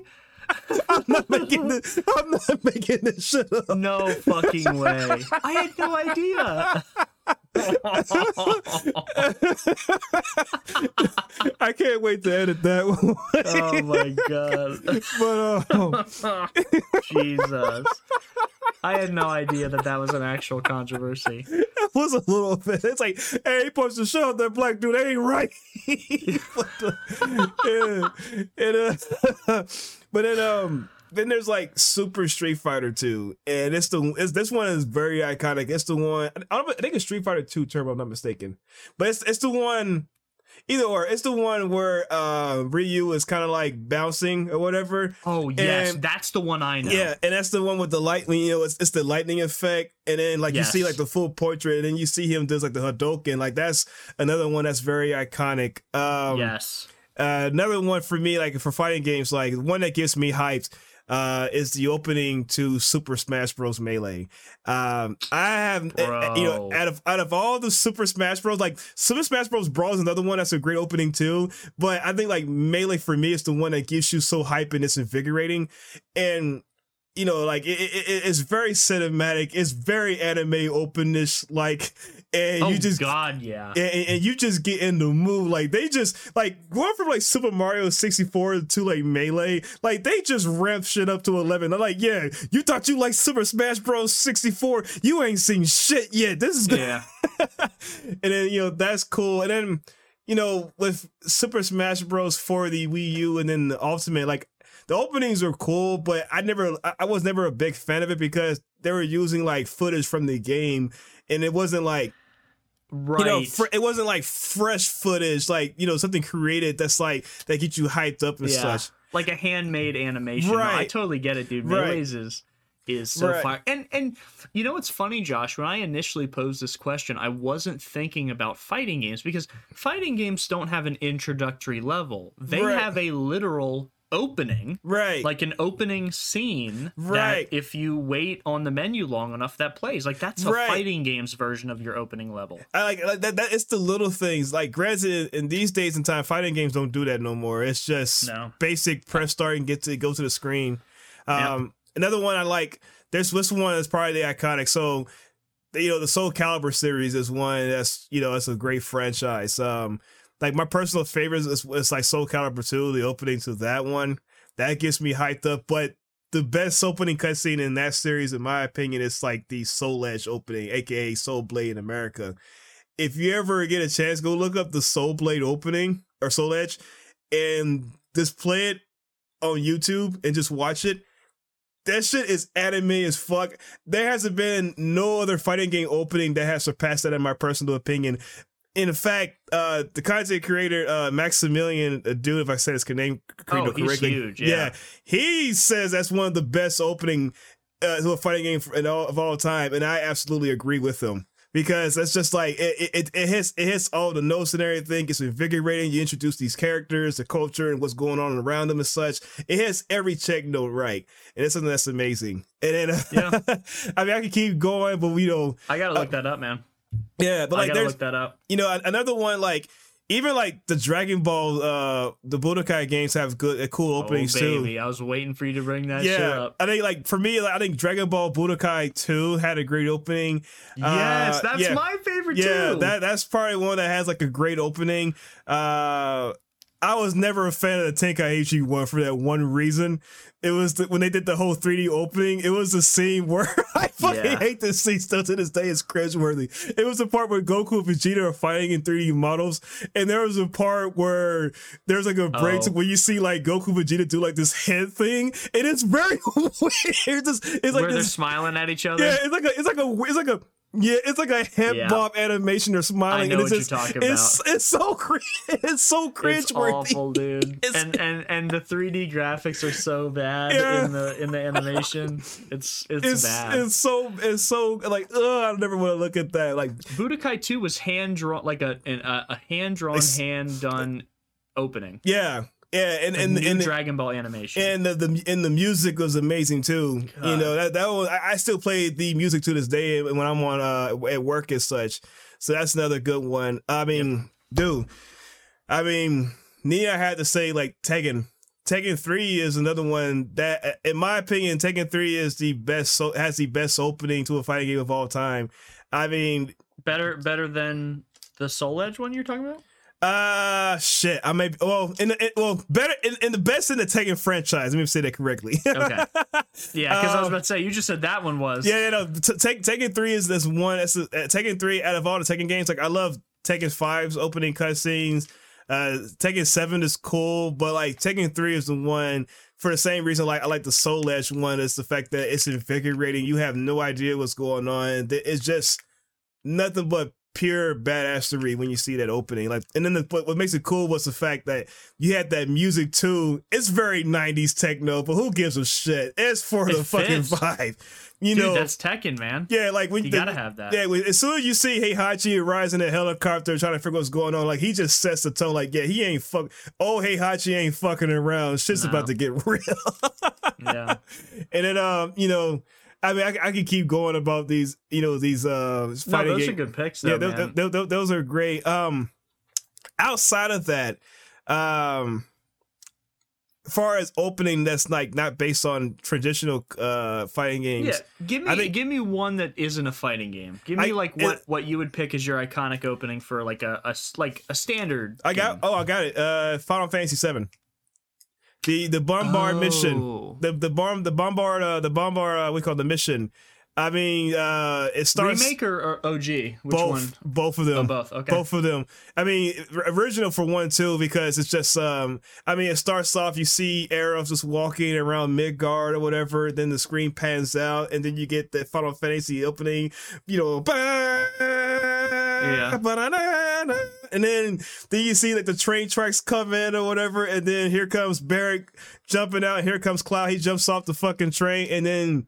I'm not making this. I'm not making this shit up. No fucking way! I had no idea. I can't wait to edit that one. oh my god! but uh, Jesus! I had no idea that that was an actual controversy. it was a little bit. It's like, hey, he supposed to show that black dude ain't right. What the- yeah. And, uh, but then um then there's like Super Street Fighter 2, and it's the it's, this one is very iconic. It's the one I, I think it's Street Fighter 2 Turbo, I'm not mistaken, but it's it's the one Either or, it's the one where uh Ryu is kind of like bouncing or whatever. Oh yes, And- that's the one I know. Yeah, and that's the one with the lightning. You know, it's, it's the lightning effect, and then like you see like the full portrait, and then you see him does like the Hadouken. Like that's another one that's very iconic. Um, yes. uh, another one for me, like for fighting games, like the one that gets me hyped. Uh, is the opening to Super Smash Bros. Melee. Um, I have, uh, you know, out of out of all the Super Smash Bros, like Super Smash Bros. Brawl is another one that's a great opening too. But I think like Melee for me is the one that gives you so hype and it's invigorating, and you know, like it, it, it- it's very cinematic. It's very anime openness, like, and oh you just God, yeah. and, and you just get in the mood. Like they just like going from like Super Mario 64 to like Melee, like they just ramp shit up to 11. They're like, yeah, you thought you like Super Smash Bros 64, you ain't seen shit yet. This is good. yeah. and then you know that's cool. And then you know with Super Smash Bros for the Wii U and then the Ultimate, like the openings are cool, but I never, I was never a big fan of it because they were using like footage from the game, and it wasn't like Right. you know, fr- it wasn't like fresh footage, like you know, something created that's like that gets you hyped up and yeah. such. Like a handmade animation. No, I totally get it, dude. Right. Melee's is is so Right. fire. And and you know what's funny, Josh? When I initially posed this question, I wasn't thinking about fighting games because fighting games don't have an introductory level. They Right. have a literal opening. Right. Like an opening scene Right. that if you wait on the menu long enough, that plays. Like that's a Right. fighting games version of your opening level. I like, like that, that. It's the little things. Like, granted, in these days and time, fighting games don't do that no more. It's just No. basic press start and get to go to the screen. Um, Another one I like. There's this one that's probably the iconic. So, you know, the Soul Calibur series is one that's you know it's a great franchise. Um, like my personal favorite is, is like Soul Calibur 2, the opening to that one. That gets me hyped up. But the best opening cutscene in that series, in my opinion, is like the Soul Edge opening, aka Soul Blade in America. If you ever get a chance, go look up the Soul Blade opening or Soul Edge and just play it on YouTube and just watch it. That shit is anime as fuck. There hasn't been no other fighting game opening that has surpassed that in my personal opinion. In fact, uh, the content creator uh, Maximilian, a dude, if I said his name Oh, correctly, he's huge, yeah. he says that's one of the best opening uh, to a fighting game in all, of all time, and I absolutely agree with him because that's just like it, it, it hits it hits all the notes and everything. It's invigorating. You introduce these characters, the culture, and what's going on around them and such. It hits every check note right, and it's something that's amazing. And then, uh, Yeah. I mean, I could keep going, but we don't. I gotta look that up, man. Yeah, but I like, gotta there's look that up. you know another one like even like the Dragon Ball, uh, the Budokai games have good, uh, cool openings oh, too. baby, I was waiting for you to bring that shit Yeah, up. I think like for me, like, I think Dragon Ball Budokai Two had a great opening. Yes, Uh, that's yeah. my favorite Yeah, too. that that's probably one that has like a great opening. Uh, I was never a fan of the Tenkaichi one for that one reason. It was the, when they did the whole 3D opening. It was the scene where I fucking Yeah. hate this scene still to this day. It's cringeworthy. It was the part where Goku and Vegeta are fighting in 3D models, and there was a part where there's like a break Oh. where you see like Goku and Vegeta do like this head thing, and it's very weird. It's, just, it's like Where they're smiling at each other. yeah, it's like a, it's like a, it's like a, yeah, it's like a hip Yeah. bop animation. They're smiling, I know and it's what just, you're talking it's, it's so cringe, it's so cringe It's awful, dude. It's- and and and the 3D graphics are so bad Yeah. in the in the animation. It's it's, It's bad. it's so it's so like ugh, I never want to look at that. Like Budokai 2 was hand drawn like a an, a, a hand drawn, hand done opening. yeah, yeah, and And, and new and the, Dragon Ball animation. and the, the and the music was amazing too. You know that that was I, still play the music to this day when I'm on uh at work as such. So that's another good one. I mean, dude, I mean, Nia had to say like Tekken. Tekken three is another one that, in my opinion, Tekken three is the best. So has the best opening to a fighting game of all time. I mean, better better than the Soul Edge one you're talking about? Uh shit. I may well in the, it, well better in, in the best in the Tekken franchise. Let me say that correctly. Okay. Yeah, because I was Um, about to say you just said that one was. Yeah, yeah, no. T- take Tekken three is this one. That's uh, Tekken three out of all the Tekken games. Like I love Tekken 5's opening cutscenes. Uh, Tekken seven is cool, but like Tekken three is the one for the same reason. Like I like the Soul Edge one. Is the fact that it's invigorating. You have no idea what's going on. It's just nothing but pure badassery when you see that opening. Like, and then the, what, what makes it cool was the fact that you had that music too. It's very '90s techno, but who gives a shit? It's for It the fucking vibe. You Dude, know, that's Tekken, man. yeah, like when You the- gotta have that. Yeah, as soon as you see Heihachi rise in a helicopter trying to figure what's going on, like he just sets the tone. Like, yeah, he ain't fuck. Oh, Heihachi ain't fucking around. Shit's No. about to get real. Yeah. and then, um, you know, I mean, I, I can keep going about these, you know, these uh fighting. No, those game- are good picks, though, yeah, those, those, those, those are great. Um, outside of that, um, far as opening that's like not based on traditional uh fighting games. Yeah, give I me think- give me one that isn't a fighting game. Give me I- like it- what what you would pick as your iconic opening for like a, a like a standard. I got game. oh I got it. Uh Final Fantasy Seven. The the bombard mission. Oh. The the bomb the bombard uh the bombard uh we call it the mission. I mean uh it starts remake or, or OG. Which both one? both of them. Oh, both. Okay. Both of them. I mean, original for one too, because it's just um. I mean, it starts off you see Aerith just walking around Midgard or whatever. Then the screen pans out, and then you get the Final Fantasy opening. You know, yeah. And then then you see like the train tracks come in or whatever, and then here comes Barret jumping out. Here comes Cloud. He jumps off the fucking train, and then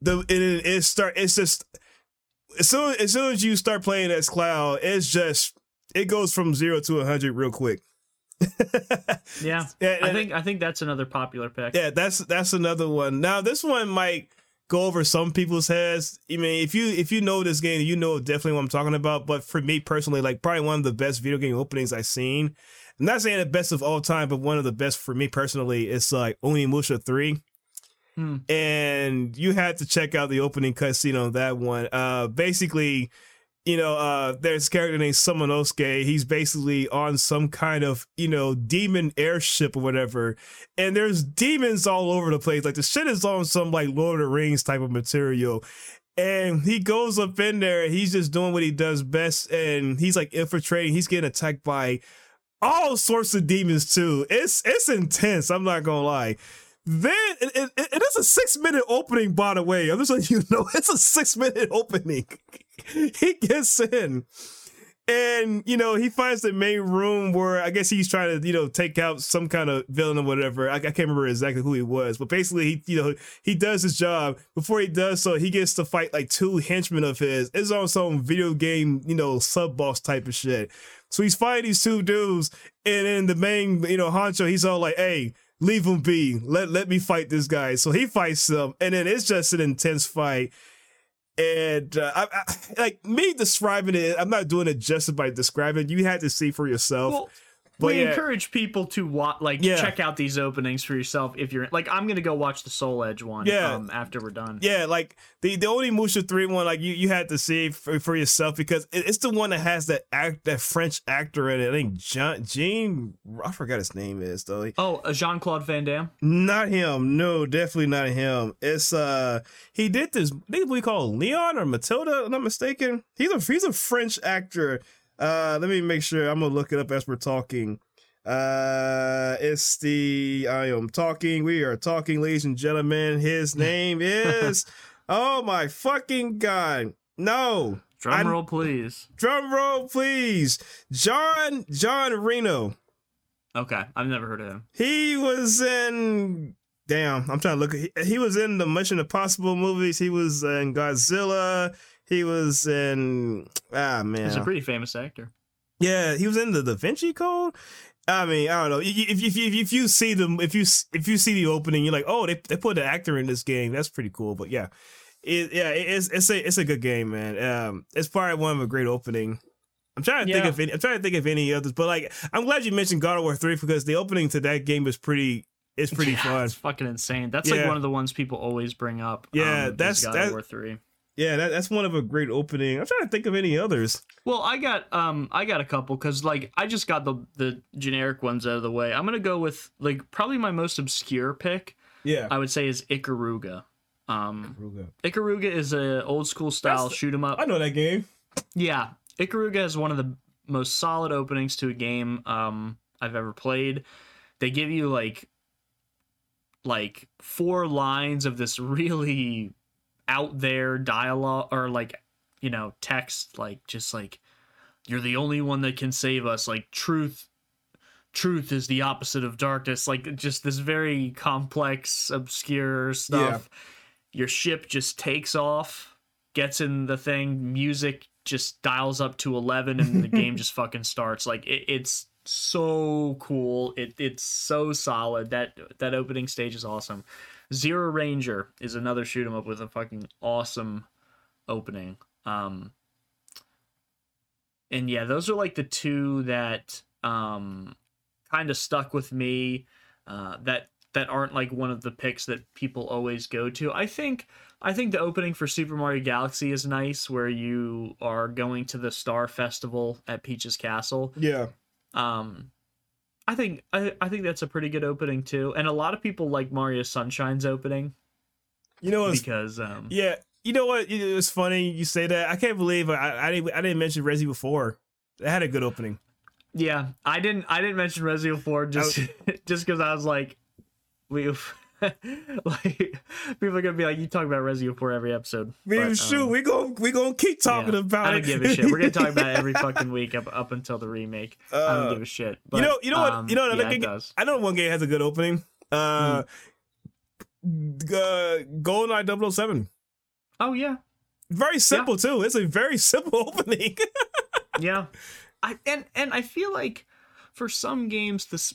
the and it, it start. It's just as soon as soon as you start playing as Cloud, it's just it goes from zero to a hundred real quick. Yeah, Yeah, I think I think that's another popular pick. Yeah, that's that's another one. Now this one might go over some people's heads. I mean, if you if you know this game, you know definitely what I'm talking about. But for me personally, like probably one of the best video game openings I've seen. I'm not saying the best of all time, but one of the best for me personally is like Onimusha three. Hmm. And you had to check out the opening cutscene on that one. Uh, basically, you know, uh, there's a character named Samanosuke. He's basically on some kind of, you know, demon airship or whatever. And there's demons all over the place. Like the shit is on some like Lord of the Rings type of material. And he goes up in there. He's just doing what he does best. And he's like infiltrating. He's getting attacked by all sorts of demons too. It's it's intense. I'm not gonna lie. Then it, it, it is a six minute opening, by the way. I'm just letting you know it's a six minute opening. he gets in. And you know he finds the main room where I guess he's trying to you know take out some kind of villain or whatever. I, I can't remember exactly who he was, but basically he you know he does his job. Before he does so, he gets to fight like two henchmen of his. It's on some video game you know sub boss type of shit. So he's fighting these two dudes, and then the main you know honcho he's all like, "Hey, leave him be. Let let me fight this guy." So he fights them, and then it's just an intense fight. And uh, I, I, like me describing it, I'm not doing it just by describing. You had to see for yourself. Well, But we yeah. encourage people to watch, like, Yeah. check out these openings for yourself. If you're like, I'm gonna go watch the Soul Edge one. Yeah. Um, after we're done. Yeah, like the the Onimusha three one, like you you had to see for, for yourself because it, it's the one that has that act that French actor in it. I think John Jean, I forgot his name is though. Oh, uh, Jean Claude Van Damme. Not him. No, definitely not him. It's uh he did this I think we call Leon or Matilda, if I'm not mistaken. He's a he's a French actor. Uh let me make sure I'm gonna look it up as we're talking. Uh it's the I am talking. We are talking, ladies and gentlemen. His name is Oh my fucking god. No. Drum I- roll, please. Drum roll, please. John John Reno. Okay, I've never heard of him. He was in. Damn, I'm trying to look. He, he was in the Mission Impossible movies. He was in Godzilla. He was in. Ah man, He's a pretty famous actor. yeah, he was in the Da Vinci Code. I mean, I don't know. If if if, if, you see them, if you if you see the opening, you're like, oh, they they put an actor in this game. That's pretty cool. But yeah, it yeah, it- it's it's a it's a good game, man. Um, it's probably one of a great opening. I'm trying to think of any. I'm trying to think of any others, but like, I'm glad you mentioned God of War three because the opening to that game is pretty. It's pretty Yeah, fun. It's fucking insane. That's like one of the ones people always bring up. Yeah, um, that's- God that- of War three. Yeah, that, that's one of a great opening. I'm trying to think of any others. Well, I got um I got a couple because like I just got the the generic ones out of the way. I'm gonna go with like probably my most obscure pick. Yeah. I would say is Ikaruga. Um, Ikaruga is a old school style That's- shoot 'em up. I know that game. Yeah, Ikaruga is one of the most solid openings to a game um I've ever played. They give you like like four lines of this really out there dialogue or like you know text like just like you're the only one that can save us. Like truth, truth is the opposite of darkness. Like just this very complex, obscure stuff. Your ship just takes off, gets in the thing, music just dials up to 11 and the game just fucking starts like it, it's so cool it it's so solid that that opening stage is awesome zero ranger is another shoot 'em up with a fucking awesome opening um and yeah those are like the two that um kind of stuck with me uh that that aren't like one of the picks that people always go to i think I think the opening for Super Mario Galaxy is nice, where you are going to the Star Festival at Peach's Castle. Yeah. Um, I think I, I think that's a pretty good opening too, and a lot of people like Mario Sunshine's opening. You know, because um, yeah, you know what? It's funny you say that. I can't believe I, I didn't I didn't mention Resi before. It had a good opening. Yeah, I didn't I didn't mention Resident 4 just just because I was like, we like people are gonna be like, you talk about Resident 4 every episode. Man, shoot, um, we go we gonna keep talking yeah, about it. I don't it. give a shit. We're gonna talk about it every fucking week up up until the remake. Uh, I don't give a shit. But, you know, you know what? Um, you know, yeah, game. I know one game has a good opening. Uh, mm. uh GoldenEye 007. Oh yeah, very simple yeah. too. It's a very simple opening. yeah, I and and I feel like for some games this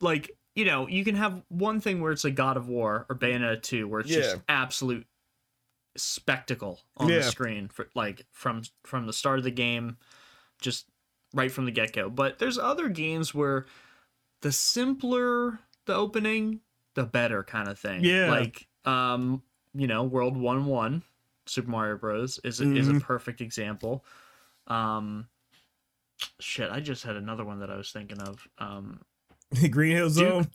like you know, you can have one thing where it's like God of War or Bayonetta 2 where it's yeah. just absolute spectacle on yeah. the screen for like from from the start of the game just right from the get-go. But there's other games where the simpler the opening, the better kind of thing. Yeah. Like um, you know, World 1 1, Super Mario Bros. is a, mm-hmm. is a perfect example. Um shit, I just had another one that I was thinking of. Um Green Hill Zone.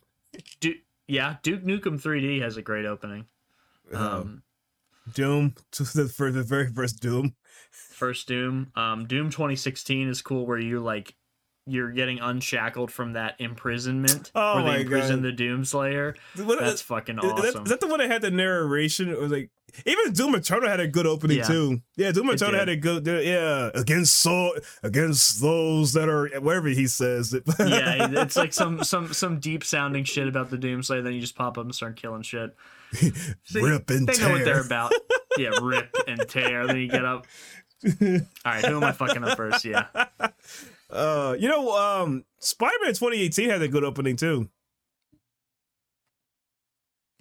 Duke, yeah, Duke Nukem 3D has a great opening. Um, um Doom for the very first Doom. First Doom. Um, Doom 2016 is cool where you like you're getting unshackled from that imprisonment oh where they imprison the Doom Slayer. What, That's fucking awesome. Is that, is that the one that had the narration? It was like even Doom Eternal had a good opening yeah. too. Yeah, Doom Eternal had a good yeah against so against those that are wherever he says. yeah, it's like some some some deep sounding shit about the Doom Slayer. Then you just pop up and start killing shit. Rip and they tear. know what they're about. Yeah, rip and tear. Then you get up. All right, who am I fucking up first? Yeah. Uh, you know, um, Spider-Man 2018 had a good opening too.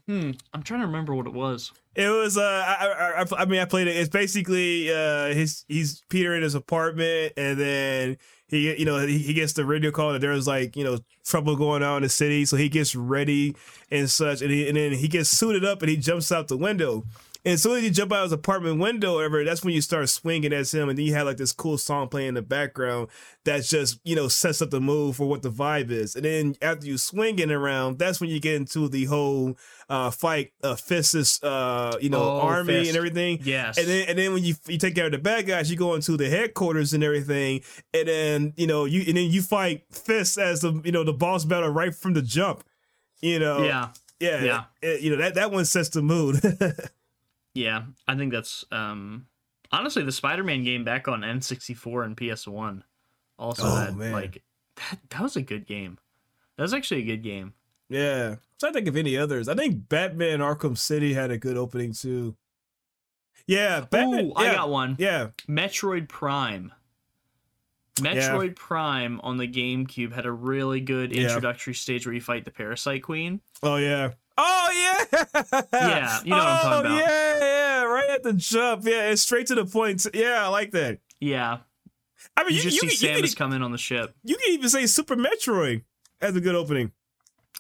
Hmm, I'm trying to remember what it was. It was uh, I, I, I mean, I played it. It's basically uh, his he's Peter in his apartment, and then he you know he, gets the radio call that there's like you know trouble going on in the city, so he gets ready and such, and, he, and then he gets suited up and he jumps out the window. And as soon as you jump out of his apartment window, whatever, that's when you start swinging at him, and then you have like this cool song playing in the background that just you know sets up the mood for what the vibe is. And then after you swinging around, that's when you get into the whole uh, fight uh, Fisk's uh, you know oh, army Fisk. and everything. Yes. And then and then when you you take care of the bad guys, you go into the headquarters and everything, and then you know you and then you fight Fisk as the you know the boss battle right from the jump. You know. Yeah. Yeah. Yeah. It, you know that that one sets the mood. Yeah, I think that's um honestly the Spider-Man game back on N64 and PS1 also Oh, had man. like that that was a good game. That was actually a good game. Yeah. so to think of any others. I think Batman Arkham City had a good opening too. Yeah, Batman. Ooh, I got one. Yeah. Metroid Prime. Metroid Prime on the GameCube had a really good Yeah. introductory stage where you fight the Parasite Queen. Oh yeah. Oh yeah. Yeah, you know what I'm oh, talking about. Yeah, yeah, right at the jump. Yeah, it's straight to the point. Yeah, I like that. Yeah. I mean, You, you, just you, see can, you, Samus can, come in on the ship. you can even say Super Metroid as a good opening.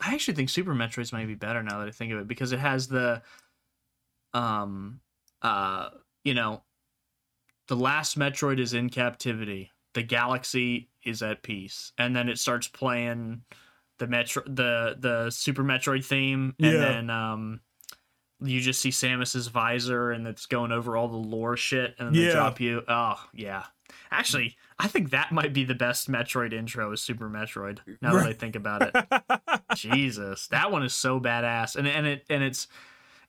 I actually think Super Metroid's might be better now that I think of it because it has the um uh you know the last Metroid is in captivity. The galaxy is at peace. And then it starts playing the Metro the the Super Metroid theme and Yeah. then um you just see Samus's visor and it's going over all the lore shit and then Yeah. they drop you. Oh, yeah. Actually, I think that might be the best Metroid intro is Super Metroid. Now that I think about it. Jesus, that one is so badass, and and it and it's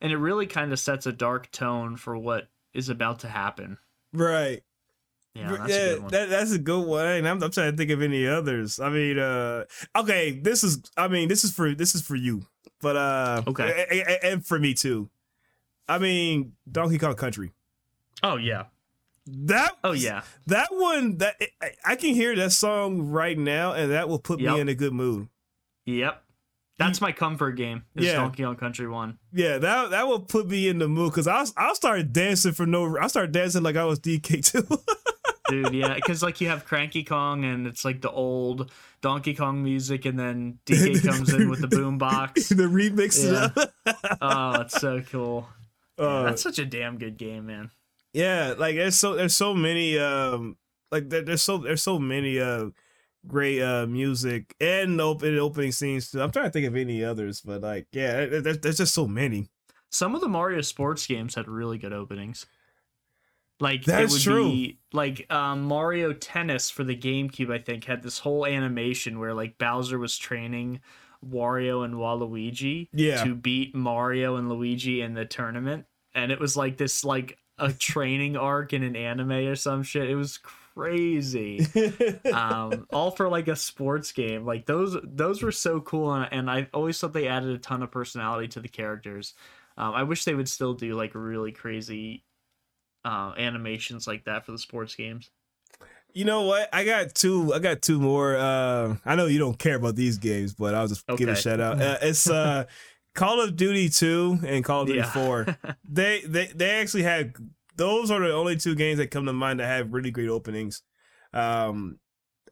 and it really kind of sets a dark tone for what is about to happen. right. Yeah, that's a yeah, good one. that, that's a good one. And I'm, I'm trying to think of any others. I mean, uh, okay, this is. I mean, this is for this is for you, but uh, Okay. a- a- and for me too. I mean, Donkey Kong Country. oh yeah. That Oh yeah. that one that I, I can hear that song right now, and that will put Yep. me in a good mood. Yep. That's my comfort game. Is Yeah. Donkey Kong Country One. Yeah, that that will put me in the mood because I'll I'll start dancing for no. I'll start dancing like I was DK too. Dude, yeah, because like you have Cranky Kong and it's like the old Donkey Kong music, and then DK comes in with the boom box. the remix Yeah. Oh, it's so cool. Yeah, Uh, that's such a damn good game, man. Yeah, like there's so there's so many um like there, there's so there's so many uh great uh music and open opening scenes too. I'm trying to think of any others, but like yeah, there- there's just so many. Some of the Mario sports games had really good openings. Like That's it would true. be like um, Mario Tennis for the GameCube. I think had this whole animation where like Bowser was training Wario and Waluigi Yeah. to beat Mario and Luigi in the tournament, and it was like this like a training arc in an anime or some shit. It was crazy. um, all for like a sports game. Like those those were so cool, and, and I always thought they added a ton of personality to the characters. Um, I wish they would still do like really crazy uh, animations like that for the sports games. you know what? I got two. I got two more. Uh, I know you don't care about these games, but I'll just give a shout out. Uh, it's uh, Call of Duty Two and Call of Duty Yeah. Four. they they they actually had those are the only two games that come to mind that have really great openings. Um,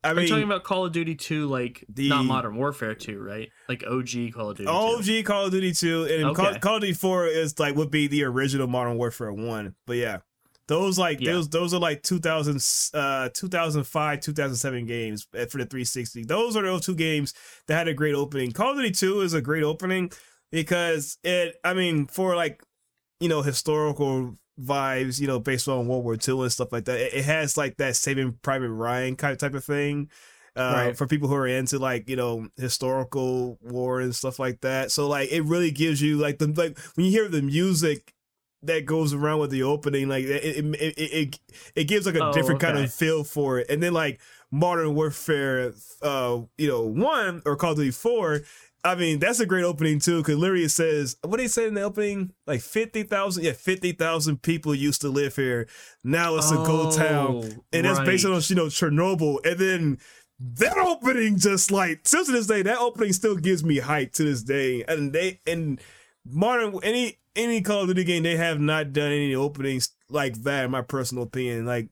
I mean, talking about Call of Duty 2, like The- not Modern Warfare 2, right? Like OG Call of Duty 2. OG Call of Duty 2 and Call, Call of Duty 4 is like would be the original Modern Warfare 1. But yeah. Those like Yeah. those those are like 2000 uh 2005 2007 games uh, for the 360. Those are those two games that had a great opening. Call of Duty 2 is a great opening because it I mean for like you know historical vibes, you know, based on World War II and stuff like that. It, it has like that Saving Private Ryan kind of type of thing. Uh, Right. for people who are into like you know historical war and stuff like that. So like it really gives you like the like when you hear the music that goes around with the opening, like it it it, it, it gives like a Oh, different kind of feel for it. And then like Modern Warfare, uh, you know, one or Call of Duty four. I mean, that's a great opening too, because literally it says what do they say in the opening, like fifty thousand, yeah, fifty thousand people used to live here. Now it's a ghost town, and that's based Oh, on you know Chernobyl, and then that opening just like still to this day, that opening still gives me hype to this day. And they and modern any any Call of Duty game, they have not done any openings like that, in my personal opinion. Like,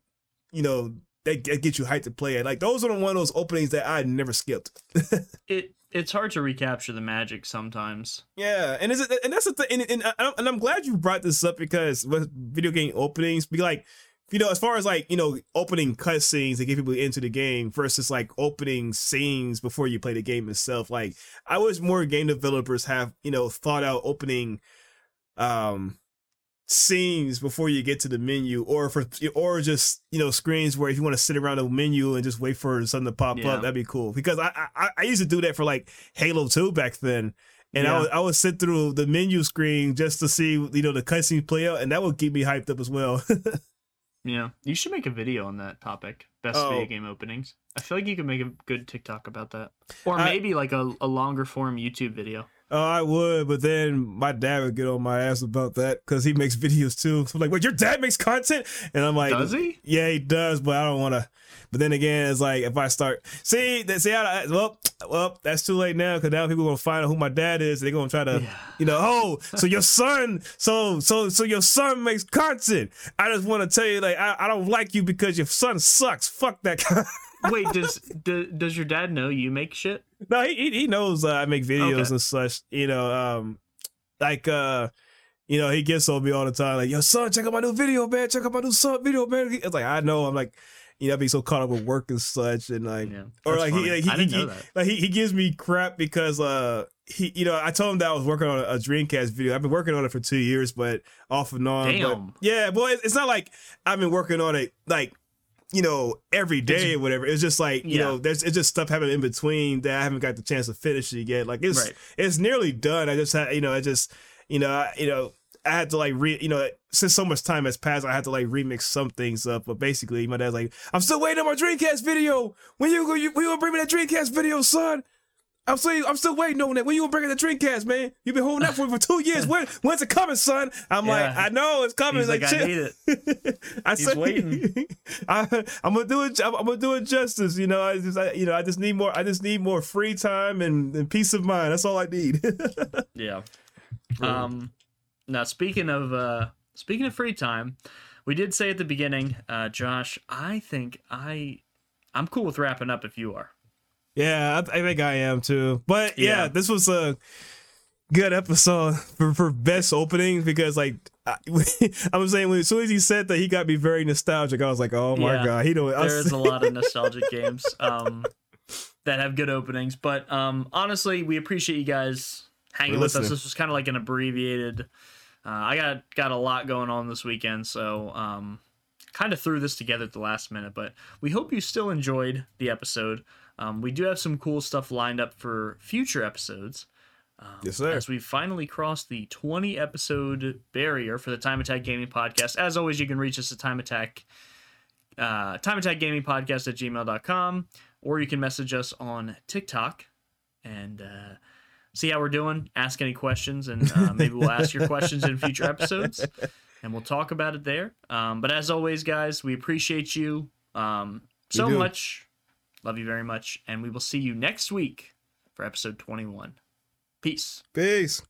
you know, they, they get you hyped to play it. Like those are the one of those openings that I never skipped. It it's hard to recapture the magic sometimes. Yeah, and is it and that's the thing, and, and, I- and I'm glad you brought this up because with video game openings, be like, you know, as far as like you know, opening cutscenes to get people into the game versus like opening scenes before you play the game itself. Like, I wish more game developers have you know thought out opening, um, scenes before you get to the menu, or for or just you know screens where if you want to sit around the menu and just wait for something to pop Yeah. up, that'd be cool. Because I, I I used to do that for like Halo Two back then. And I would I would sit through the menu screen just to see you know the cutscenes play out, and that would keep me hyped up as well. Yeah, you should make a video on that topic. Best Oh. video game openings. I feel like you could make a good TikTok about that, or I- maybe like a, a longer form YouTube video. Oh, I would, but then my dad would get on my ass about that because he makes videos too. So I'm like, "What? Your dad makes content?" And I'm like, Does he? Yeah, he does, but I don't want to. But then again, it's like if I start see that see I, well well that's too late now because now people are gonna find out who my dad is. They're gonna try to Yeah. you know oh so your son so so so your son makes content. I just want to tell you like I, I don't like you because your son sucks. Fuck that guy. Wait, does do, does your dad know you make shit? No, he he, knows uh, I make videos Okay. and such. You know um like uh. You know, he gets on me all the time, like, yo, son, check out my new video, man. Check out my new son video, man. It's like, I know. I'm like, you know, I'd be so caught up with work and such. And like, Yeah, or like funny. he, like, he, I didn't he, know that. like he, he gives me crap because uh he you know I told him that I was working on a, a Dreamcast video. I've been working on it for two years, but off and on. but- Damn. yeah, boy, it's not like I've been working on it like you know every day or whatever. It's just like you Yeah. know there's it's just stuff happening in between that I haven't got the chance to finish it yet. Like it's Right. it's nearly done. I just had you know I just you know I, you know. I had to like re, you know, since so much time has passed, I had to like remix some things up. But basically, my dad's like, I'm still waiting on my Dreamcast video. When you go, you, when you gonna bring me that Dreamcast video, son? I'm still, I'm still waiting on that. When you gonna bring in the Dreamcast, man? You've been holding that for for two years. When, when's it coming, son? I'm like, I know it's coming. He's like, I need it. I He's said, waiting. I, I'm gonna do it. I'm, I'm gonna do it justice. You know, I just, I, you know, I just need more. I just need more free time and, and peace of mind. That's all I need. Yeah. Um now speaking of uh speaking of free time, we did say at the beginning, uh Josh, I think I I'm cool with wrapping up if you are. Yeah, I, I think I am too. But yeah, Yeah. this was a good episode for, for best opening because like I, I was saying when as soon as he said that he got me very nostalgic. I was like, oh my Yeah. god, he don't. There is a lot of nostalgic games um that have good openings, but um honestly, we appreciate you guys hanging with us. This was kind of like an abbreviated uh, I got got a lot going on this weekend, so um kind of threw this together at the last minute, but we hope you still enjoyed the episode. Um, we do have some cool stuff lined up for future episodes. Um, Yes, sir. As we finally crossed the 20 episode barrier for the Time Attack Gaming Podcast. As always, you can reach us at Time Attack, uh, Time Attack Gaming Podcast at gmail.com, or you can message us on TikTok and uh, see how we're doing. Ask any questions, and uh, maybe we'll ask your questions in future episodes and we'll talk about it there. Um, but as always, guys, we appreciate you um, so much. Love you very much, and we will see you next week for episode 21. Peace. Peace.